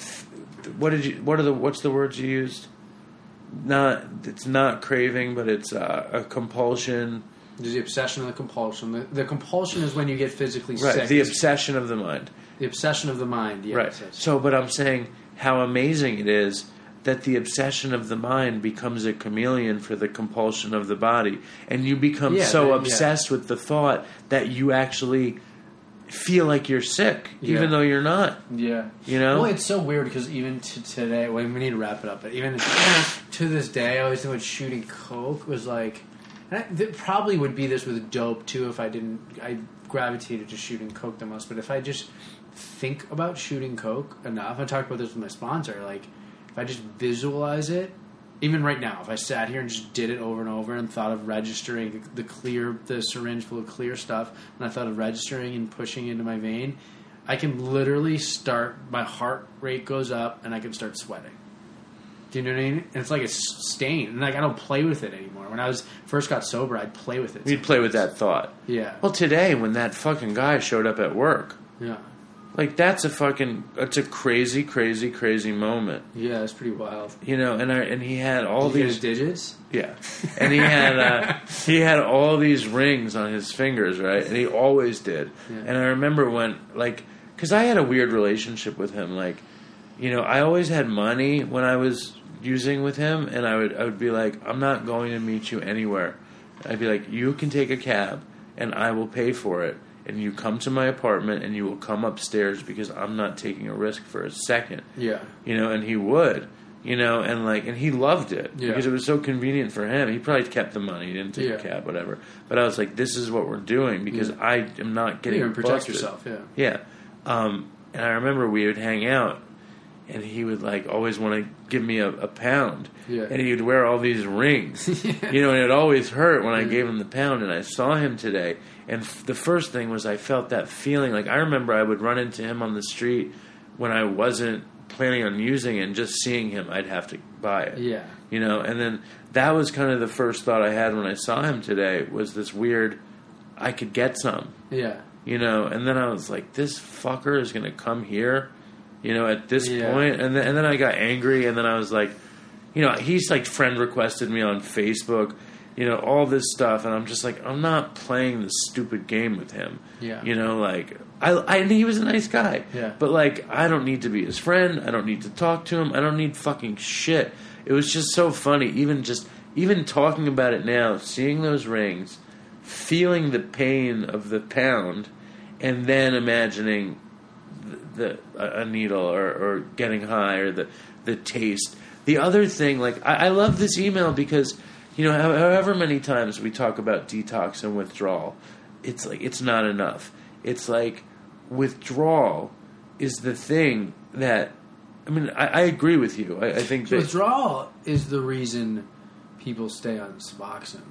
what did you? What are the? What's the words you used? Not. It's not craving, but it's uh, a compulsion. There's the obsession and the compulsion. The, the compulsion is when you get physically Right. sick. The obsession of the mind. The obsession of the mind. Yes, right. So, but I'm saying how amazing it is that the obsession of the mind becomes a chameleon for the compulsion of the body, and you become Yeah, so the- yeah. obsessed with the thought that you actually feel like you're sick, even Yeah. though you're not. Yeah. You know? Well, it's so weird because even to today, well, we need to wrap it up, but even to this day, I always think when shooting coke was like, and I, it probably would be this with dope too if I didn't, I gravitated to shooting coke the most, but if I just think about shooting coke enough, I talked about this with my sponsor, like, if I just visualize it, even right now, if I sat here and just did it over and over and thought of registering the clear, the syringe full of clear stuff, and I thought of registering and pushing into my vein, I can literally start. My heart rate goes up, and I can start sweating. Do you know what I mean? And it's like a stain, and like I don't play with it anymore. When I was first got sober, I'd play with it. We'd play with that thought. Yeah, Well, today when that fucking guy showed up at work, yeah, like that's a fucking, it's a crazy, crazy, crazy moment, yeah. It's pretty wild. you know. And I and he had all Did these digits? Yeah, [LAUGHS] and he had uh, he had all these rings on his fingers, right? And he always did. Yeah. And I remember when, like, because I had a weird relationship with him. Like, you know, I always had money when I was using with him, and I would I would be like, I'm not going to meet you anywhere. I'd be like, you can take a cab, and I will pay for it. And you come to my apartment, and you will come upstairs because I'm not taking a risk for a second Yeah, you know, and he would, you know, and like, and he loved it Yeah. because it was so convenient for him. He probably kept the money, he didn't take Yeah. a cab, whatever. But I was like, this is what we're doing because Yeah. I am not getting you protect busted. yourself. Yeah, Yeah, um, and I remember we would hang out, and he would like always want to give me a, a pound, Yeah. and he would wear all these rings, [LAUGHS] you know, and it always hurt when I gave him the pound. And I saw him today, and f- the first thing was I felt that feeling. Like I remember I would run into him on the street when I wasn't planning on using it, and just seeing him, I'd have to buy it yeah, you know and then that was kind of the first thought i had when i saw him today was this weird i could get some yeah. you know and then i was like this fucker is going to come here you know at this Yeah. point. and then, and then i got angry and then i was like you know he's like friend requested me on facebook you know all this stuff and i'm just like i'm not playing this stupid game with him Yeah. you know like I, I he was a nice guy Yeah. but like i don't need to be his friend i don't need to talk to him i don't need fucking shit it was just so funny even just even talking about it now seeing those rings feeling the pain of the pound and then imagining the, the a a needle or, or getting high or the the taste. The other thing, like I, I love this email because you know, however many times we talk about detox and withdrawal, it's like it's not enough. It's like withdrawal is the thing that. I mean, I, I agree with you. I, I think that Withdrawal is the reason people stay on Suboxone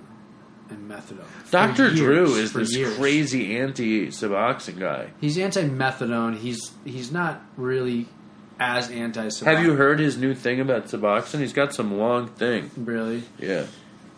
and methadone. Dr. Drew is this years. crazy anti-Suboxone guy. He's anti-methadone. He's he's not really as anti-Suboxone. Have you heard his new thing about Suboxone? He's got some long thing. Really? Yeah.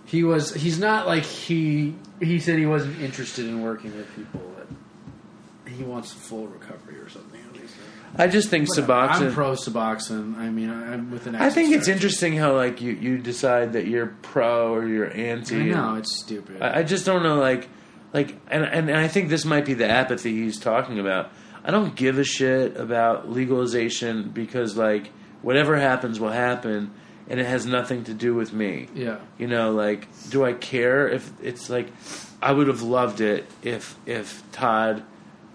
He was. He's not like he. He said he wasn't interested in working with people. That he wants full recovery or something. At least. I just think Whatever. I'm pro Suboxone. I mean, I'm with an. I think it's interesting how like you, you decide that you're pro or you're anti. I know it's stupid. I, I just don't know like like and, and and I think this might be the apathy he's talking about. I don't give a shit about legalization because like whatever happens will happen and it has nothing to do with me. yeah. You know, like, do I care if it's like? I would have loved it if if Todd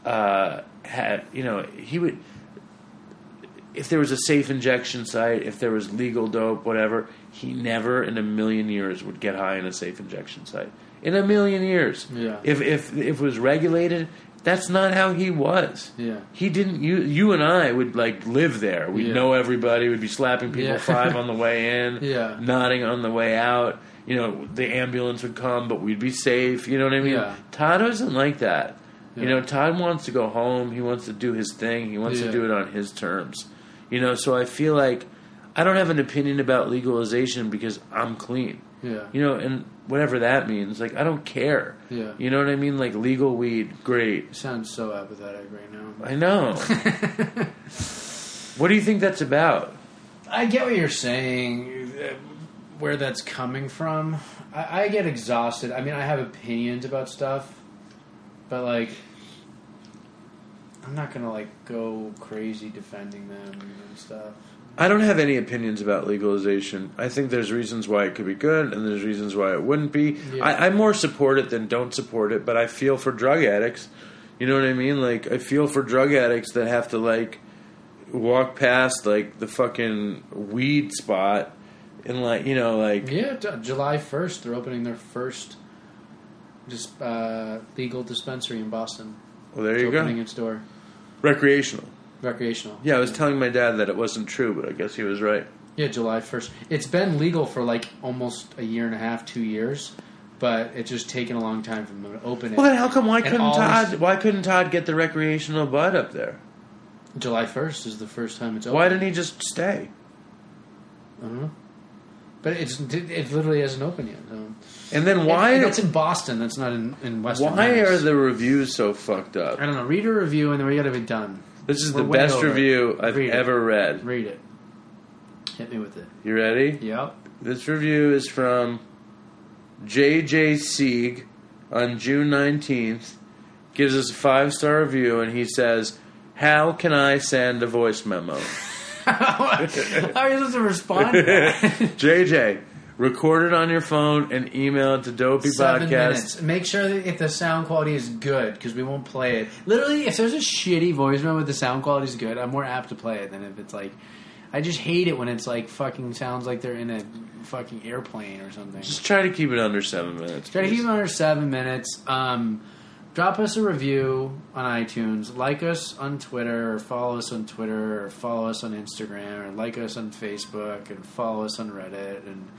uh, had, you know, he would. If there was a safe injection site, if there was legal dope, whatever, he never in a million years would get high in a safe injection site. In a million years, Yeah. If if if it was regulated, that's not how he was. Yeah. He didn't. You you and I would like live there. We'd Yeah. know everybody. We'd be slapping people Yeah. five on the [LAUGHS] way in Yeah. nodding on the way out. You know, the ambulance would come, but we'd be safe. You know what I mean? Yeah. Todd doesn't like that. You know, Todd wants to go home. He wants to do his thing. He wants to do it on his terms. You know, so I feel like I don't have an opinion about legalization because I'm clean. Yeah. You know, and whatever that means, like I don't care. Yeah. You know what I mean? Like legal weed, great. Sounds so apathetic right now. I know. [LAUGHS] what do you think that's about? I get what you're saying, where that's coming from. I, I get exhausted. I mean, I have opinions about stuff, but like, I'm not gonna like go crazy defending them and stuff. I don't have any opinions about legalization. I think there's reasons why it could be good, and there's reasons why it wouldn't be. Yeah. I, I more support it than don't support it, but I feel for drug addicts. You know what I mean? Like I feel for drug addicts that have to like walk past like the fucking weed spot and like you know like Yeah, July 1st, they're opening their first just uh, legal dispensary in Boston. well there It's you opening go its door, recreational. Recreational. Yeah, I was telling my dad that it wasn't true, but I guess he was right. Yeah, July 1st. It's been legal for like almost a year and a half, two years, but it's just taken a long time for them to open it. Well, then how come why And couldn't all Todd these- why couldn't Todd get the recreational bud up there? July 1st is the first time it's open. Why didn't he just stay? I don't know. But it's it literally hasn't opened yet. So. And then why And, that's in Boston. That's not in, in Western Why Mass. are the reviews so fucked up? I don't know. Read a review and then we got to be done. This is We're the best review I've Read it. ever read. Read it. Hit me with it. You ready? Yep. This review is from JJ Sieg on June 19th. Gives us a five star review, and he says, How can I send a voice memo? [LAUGHS] How are you supposed to respond to? JJ, [LAUGHS] record it on your phone and email it to Dopey Seven Podcast. minutes. Make sure that if the sound quality is good, because we won't play it. Literally, if there's a shitty voicemail with the sound quality is good, I'm more apt to play it than if it's like. I just hate it when it's like fucking sounds like they're in a fucking airplane or something. Just try to keep it under seven minutes. Try to please. keep it under seven minutes. Um, drop us a review on iTunes. Like us on Twitter, or follow us on Twitter, or follow us on Instagram, or like us on Facebook, and follow us on Reddit. And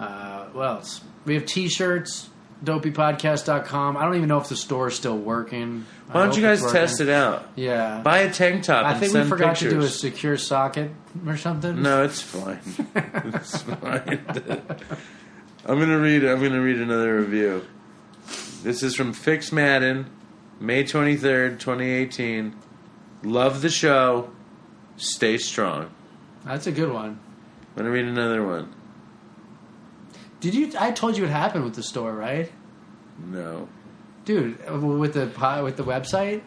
uh, what else? We have T-shirts. DopeyPodcast.com. I don't even know if the store is still working. Why don't you guys test it out? Yeah. Buy a tank top I think we forgot pictures. to do a secure socket or something. No, it's fine. [LAUGHS] it's fine. I'm gonna read. I'm gonna read another review. This is from Fix Madden, May 23rd, 2018. Love the show. Stay strong. That's a good one. I'm gonna read another one. Did you? I told you what happened with the store, right? No, Dude, uh, with the with the website.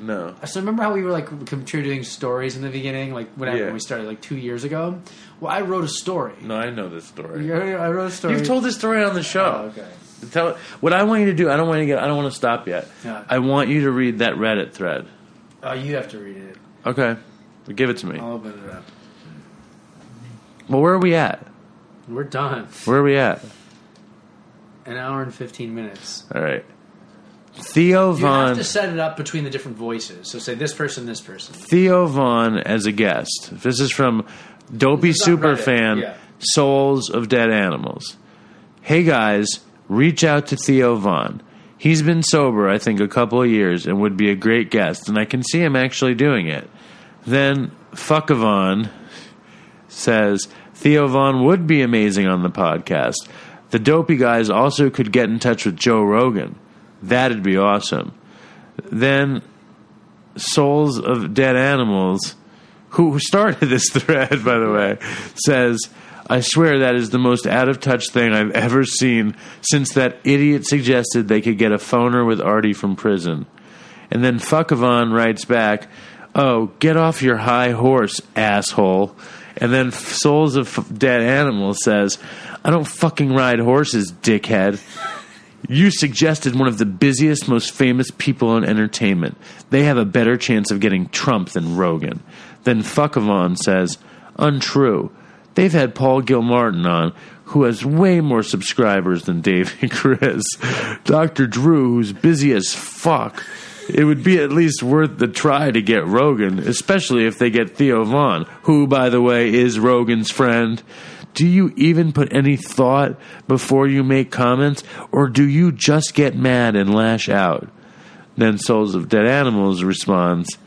no. So remember how we were like contributing stories in the beginning, like whatever Yeah. when we started like two years ago. Well, I wrote a story. No, I know this story. I wrote a story. You've told this story on the show. Oh, okay. Tell what I want you to do. I don't want you to get. I don't want to stop yet. Yeah. I want you to read that Reddit thread. Oh, you have to read it. Okay, give it to me. I'll open it up. Well, where are we at? We're done. Where are we at? an hour and fifteen minutes. All right. Theo Von You have to set it up between the different voices. So say this person, this person. Theo Von as a guest. This is from Dopey This is on Reddit, Superfan, yeah. Souls of Dead Animals. Hey guys, reach out to Theo Von. He's been sober, I think, a couple of years and would be a great guest, and I can see him actually doing it. Then Fuckavon says Theo Von would be amazing on the podcast. The dopey guys also could get in touch with Joe Rogan. That'd be awesome. Then Souls of Dead Animals, who started [LAUGHS] this thread, by the way, says, I swear that is the most out of touch thing I've ever seen since that idiot suggested they could get a phoner with Artie from prison. And then Fuckavon writes back, Oh, get off your high horse, asshole. And then Souls of Dead Animals says, I don't fucking ride horses, dickhead. You suggested one of the busiest, most famous people in entertainment. They have a better chance of getting Trump than Rogan. Then Fuckavon says, untrue. They've had Paul Gilmartin on, who has way more subscribers than Dave and [LAUGHS] Chris. Dr. Drew, who's busy as fuck. It would be at least worth the try to get Rogan, especially if they get Theo Von, who, by the way, is Rogan's friend. Do you even put any thought before you make comments, or do you just get mad and lash out? Then Souls of Dead Animals responds,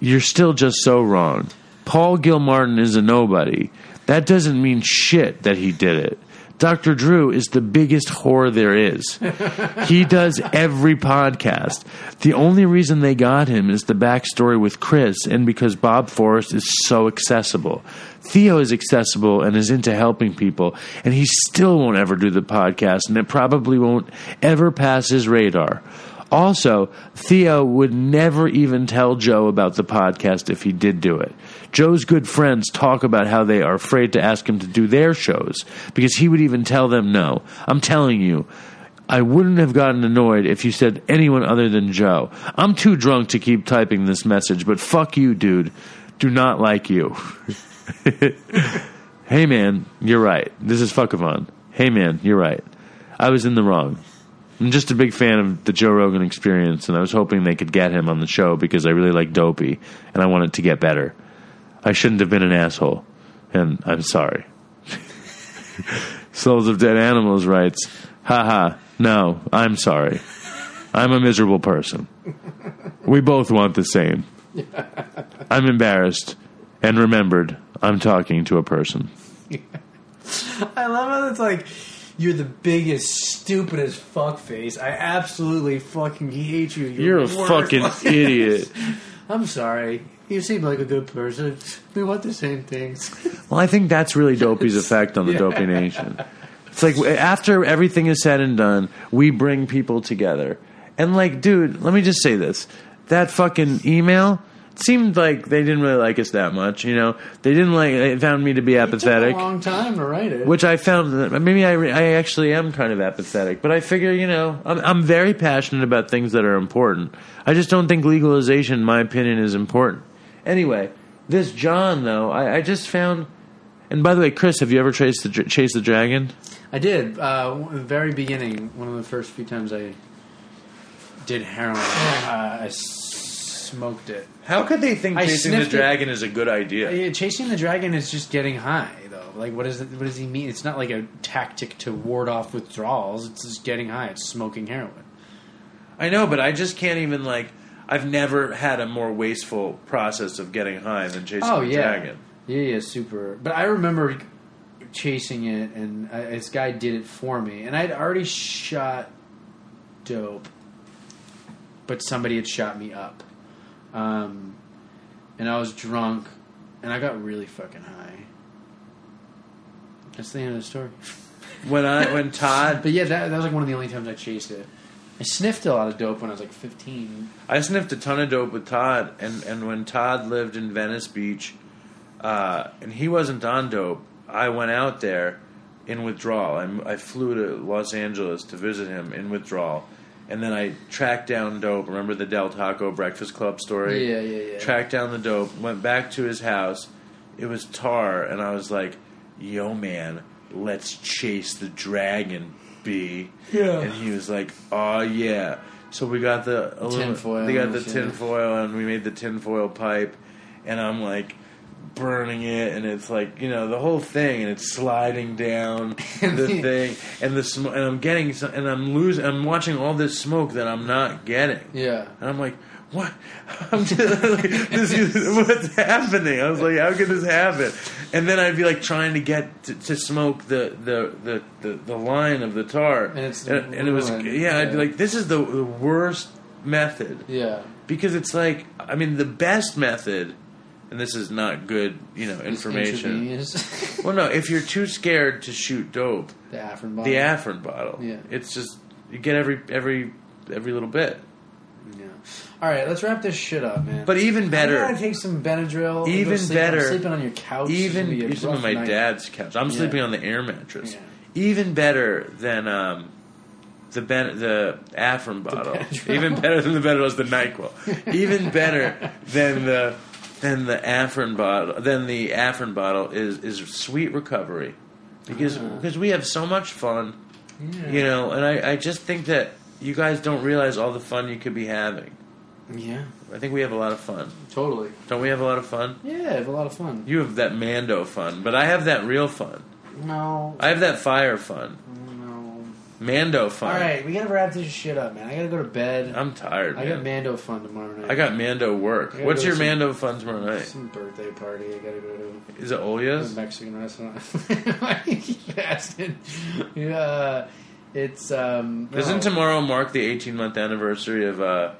You're still just so wrong. Paul Gilmartin is a nobody. That doesn't mean shit that he did it. Dr. Drew is the biggest whore there is. he does every podcast. The only reason they got him is the backstory with Chris and because Bob Forrest is so accessible. Theo is accessible and is into helping people, and he still won't ever do the podcast, and it probably won't ever pass his radar. Also, Theo would never even tell Joe about the podcast if he did do it. Joe's good friends talk about how they are afraid to ask him to do their shows because he would even tell them no. I'm telling you, I wouldn't have gotten annoyed if you said anyone other than Joe. I'm too drunk to keep typing this message, but fuck you, dude. Do not like you. [LAUGHS] hey man, you're right. This is Fuckavon. Hey man, you're right. I was in the wrong. I'm just a big fan of the Joe Rogan experience, and I was hoping they could get him on the show because I really like Dopey, and I wanted to get better. I shouldn't have been an asshole, and I'm sorry. [LAUGHS] Souls of Dead Animals writes, haha, no, I'm sorry. I'm a miserable person. We both want the same. I'm embarrassed and remembered I'm talking to a person. [LAUGHS] I love how it's like you're the biggest, stupidest fuckface. I absolutely fucking hate you. You're a the worst fucking [LAUGHS] idiot. I'm sorry. You seem like a good person. [LAUGHS] We want the same things. Well, I think that's really Dopey's [LAUGHS] effect on the Dopey Nation. It's like after everything is said and done, we bring people together. And like, dude, let me just say this: that fucking email seemed like they didn't really like us that much. You know, they didn't like. They found me to be It took a apathetic, long time to write it. which I found that maybe I, I actually am kind of apathetic. But I figure, you know, I'm, I'm very passionate about things that are important. I just don't think legalization, in my opinion, is important. Anyway, this John though, I, I just found. And by the way, Chris, have you ever chased the dra- chased the dragon? I did. Uh, w- the very beginning, one of the first few times I did heroin, uh, I s- smoked it. How could they think I chasing the sniffed it. dragon is a good idea? Yeah, chasing the dragon is just getting high, though. Like, what is it, what does he mean? It's not like a tactic to ward off withdrawals. It's just getting high. It's smoking heroin. I know, but I just can't even like. I've never had a more wasteful process of getting high than chasing Oh yeah, dragon. yeah, yeah, super. But I remember chasing it, and I, this guy did it for me, and I'd already shot dope, but somebody had shot me up, um, and I was drunk, and I got really fucking high. That's the end of the story. When I when [LAUGHS] Todd, But yeah, that, that was like one of the only times I chased it. I sniffed a lot of dope when I was like 15. I sniffed a ton of dope with Todd, and and when Todd lived in Venice Beach, uh, and he wasn't on dope, I went out there in withdrawal. I, I flew to Los Angeles to visit him in withdrawal. And then I tracked down dope. Remember the Del Taco Breakfast Club story? Yeah, yeah, yeah. Tracked down the dope. Went back to his house. It was tar, and I was like, "Yo, man, let's chase the dragon." B. Yeah. And he was like, "Oh yeah." So we got the aluminum, Tinfoil, We got the yeah. tin foil, and we made the tin foil pipe. And I'm like burning it, and it's like you know the whole thing, and it's sliding down [LAUGHS] the thing, and the sm- and I'm getting some, and I'm losing. I'm watching all this smoke that I'm not getting. Yeah. And I'm like, what? [LAUGHS] I'm just like, this is, what's happening? I was like, how could this happen? And then I'd be like trying to get to, to smoke the, the, the, the, the line of the tar. And it's and, and it was, ruined. yeah, I'd be like, this is the, the worst method. Yeah. Because it's like, I mean, the best method, and this is not good, you know, information. [LAUGHS] Well, no, if you're too scared to shoot dope, the Afrin bottle. the Afrin bottle. Yeah. It's just, you get every, every, every little bit. All right, let's wrap this shit up, man. But even better, gotta take some Benadryl. Even sleep. I'm better- sleeping on your couch. even you're sleeping on my night. dad's couch. I'm Yeah. sleeping on the air mattress. Yeah. Even better than um, the ben- the Afrin bottle. Benadryl. Even better than the Benadryl is the Nyquil. [LAUGHS] Even better than the than the Afrin bottle than the Afrin bottle is is sweet recovery because Ah. because we have so much fun, Yeah. you know, and I, I just think that you guys don't realize all the fun you could be having. Yeah. I think we have a lot of fun. Totally. Don't we have a lot of fun? Yeah, I have a lot of fun. You have that Mando fun, but I have that real fun. No. I have that fire fun. No. Mando fun. All right, we gotta wrap this shit up, man. I gotta go to bed. I'm tired, I man. got Mando fun tomorrow night. I got Mando work. What's your some- Mando fun tomorrow night? some birthday party. I gotta go to. Is it a Olia's? Mexican restaurant. Why do you keep asking? Yeah, it's um. Doesn't no. tomorrow mark the 18 month anniversary of uh,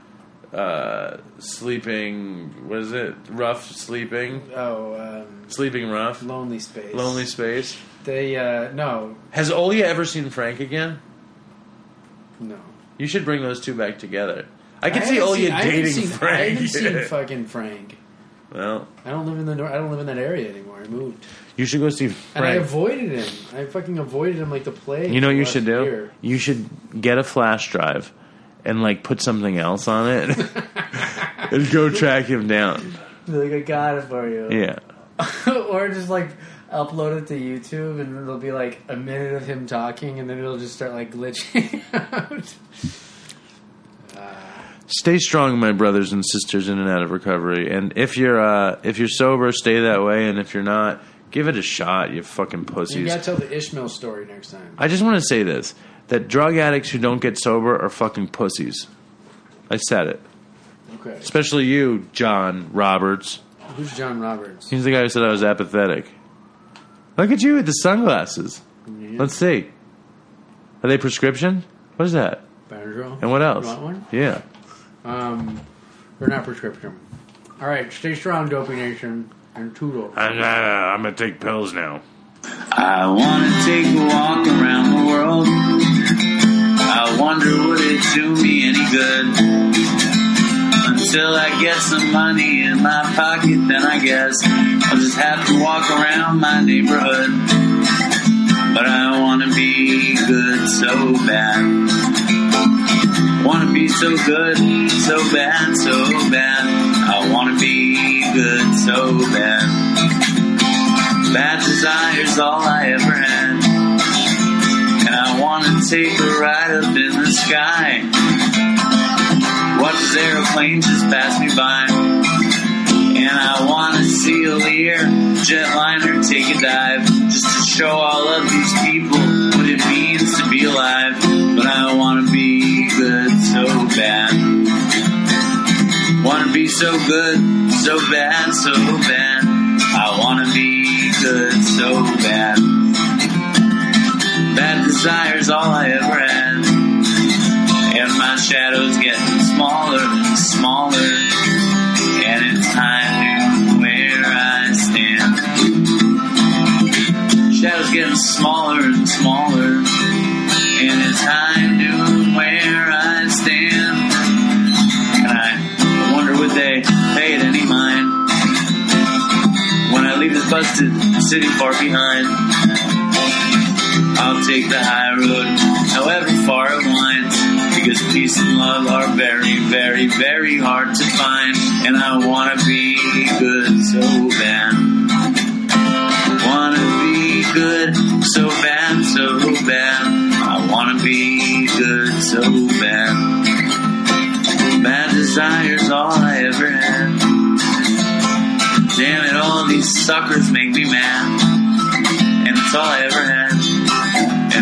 uh, sleeping? What is it? Rough sleeping? Oh, um, Sleeping rough? lonely space. Lonely space? They uh no Has Olia ever seen Frank again? no. You should bring those two back together. I can I see Olia seen- dating seen- Frank. I haven't seen [LAUGHS] fucking Frank. well, I don't live in the I don't live in that area anymore. I moved, you should go see and I avoided him. I fucking avoided him like the plague. You know what you should do? year. You should get a flash drive and like put something else on it [LAUGHS] and go track him down. Like I got it for you. Yeah. [LAUGHS] or just like upload it to YouTube, and it'll be like a minute of him talking, and then it'll just start like glitching [LAUGHS] out. Stay strong, my brothers and sisters in and out of recovery. And if you're uh, if you're sober, stay that way. And if you're not, give it a shot. You fucking pussies. You gotta tell the Ishmael story next time. I just want to say this: that drug addicts who don't get sober are fucking pussies. I said it. Okay. Especially you, John Roberts. Who's John Roberts? He's the guy who said I was apathetic. Look at you with the sunglasses. Let's see. Are they prescription? What is that? Benadryl. And what else? You want one? Yeah. Um, they're not prescription. All right, stay strong, Dopey Nation, and toodle. I'm, uh, I'm gonna take pills now. I wanna take a walk around the world. I wonder would it do me any good? Until I get some money in my pocket, then I guess I'll just have to walk around my neighborhood. But I wanna be good so bad. Wanna be so good, so bad, so bad. I wanna be good so bad. Bad desire's all I ever had. Wanna take a ride up in the sky. Watch this aeroplane just pass me by. And I wanna see a Lear jetliner take a dive. Just to show all of these people what it means to be alive. But I wanna be good so bad. Wanna be so good, so bad, so bad. I wanna be good so bad. Bad desire's all I ever had. And my shadow's getting smaller and smaller. And it's time to where I stand. Shadow's getting smaller and smaller. And it's time to where I stand. And I wonder would they pay it any mind when I leave this busted city far behind. I'll take the high road, however far it winds, because peace and love are very, very, very hard to find. And I wanna be good so bad. Wanna be good so bad, so bad. I wanna be good so bad. Bad desires all I ever had. Damn it, all these suckers make me mad. And it's all I ever had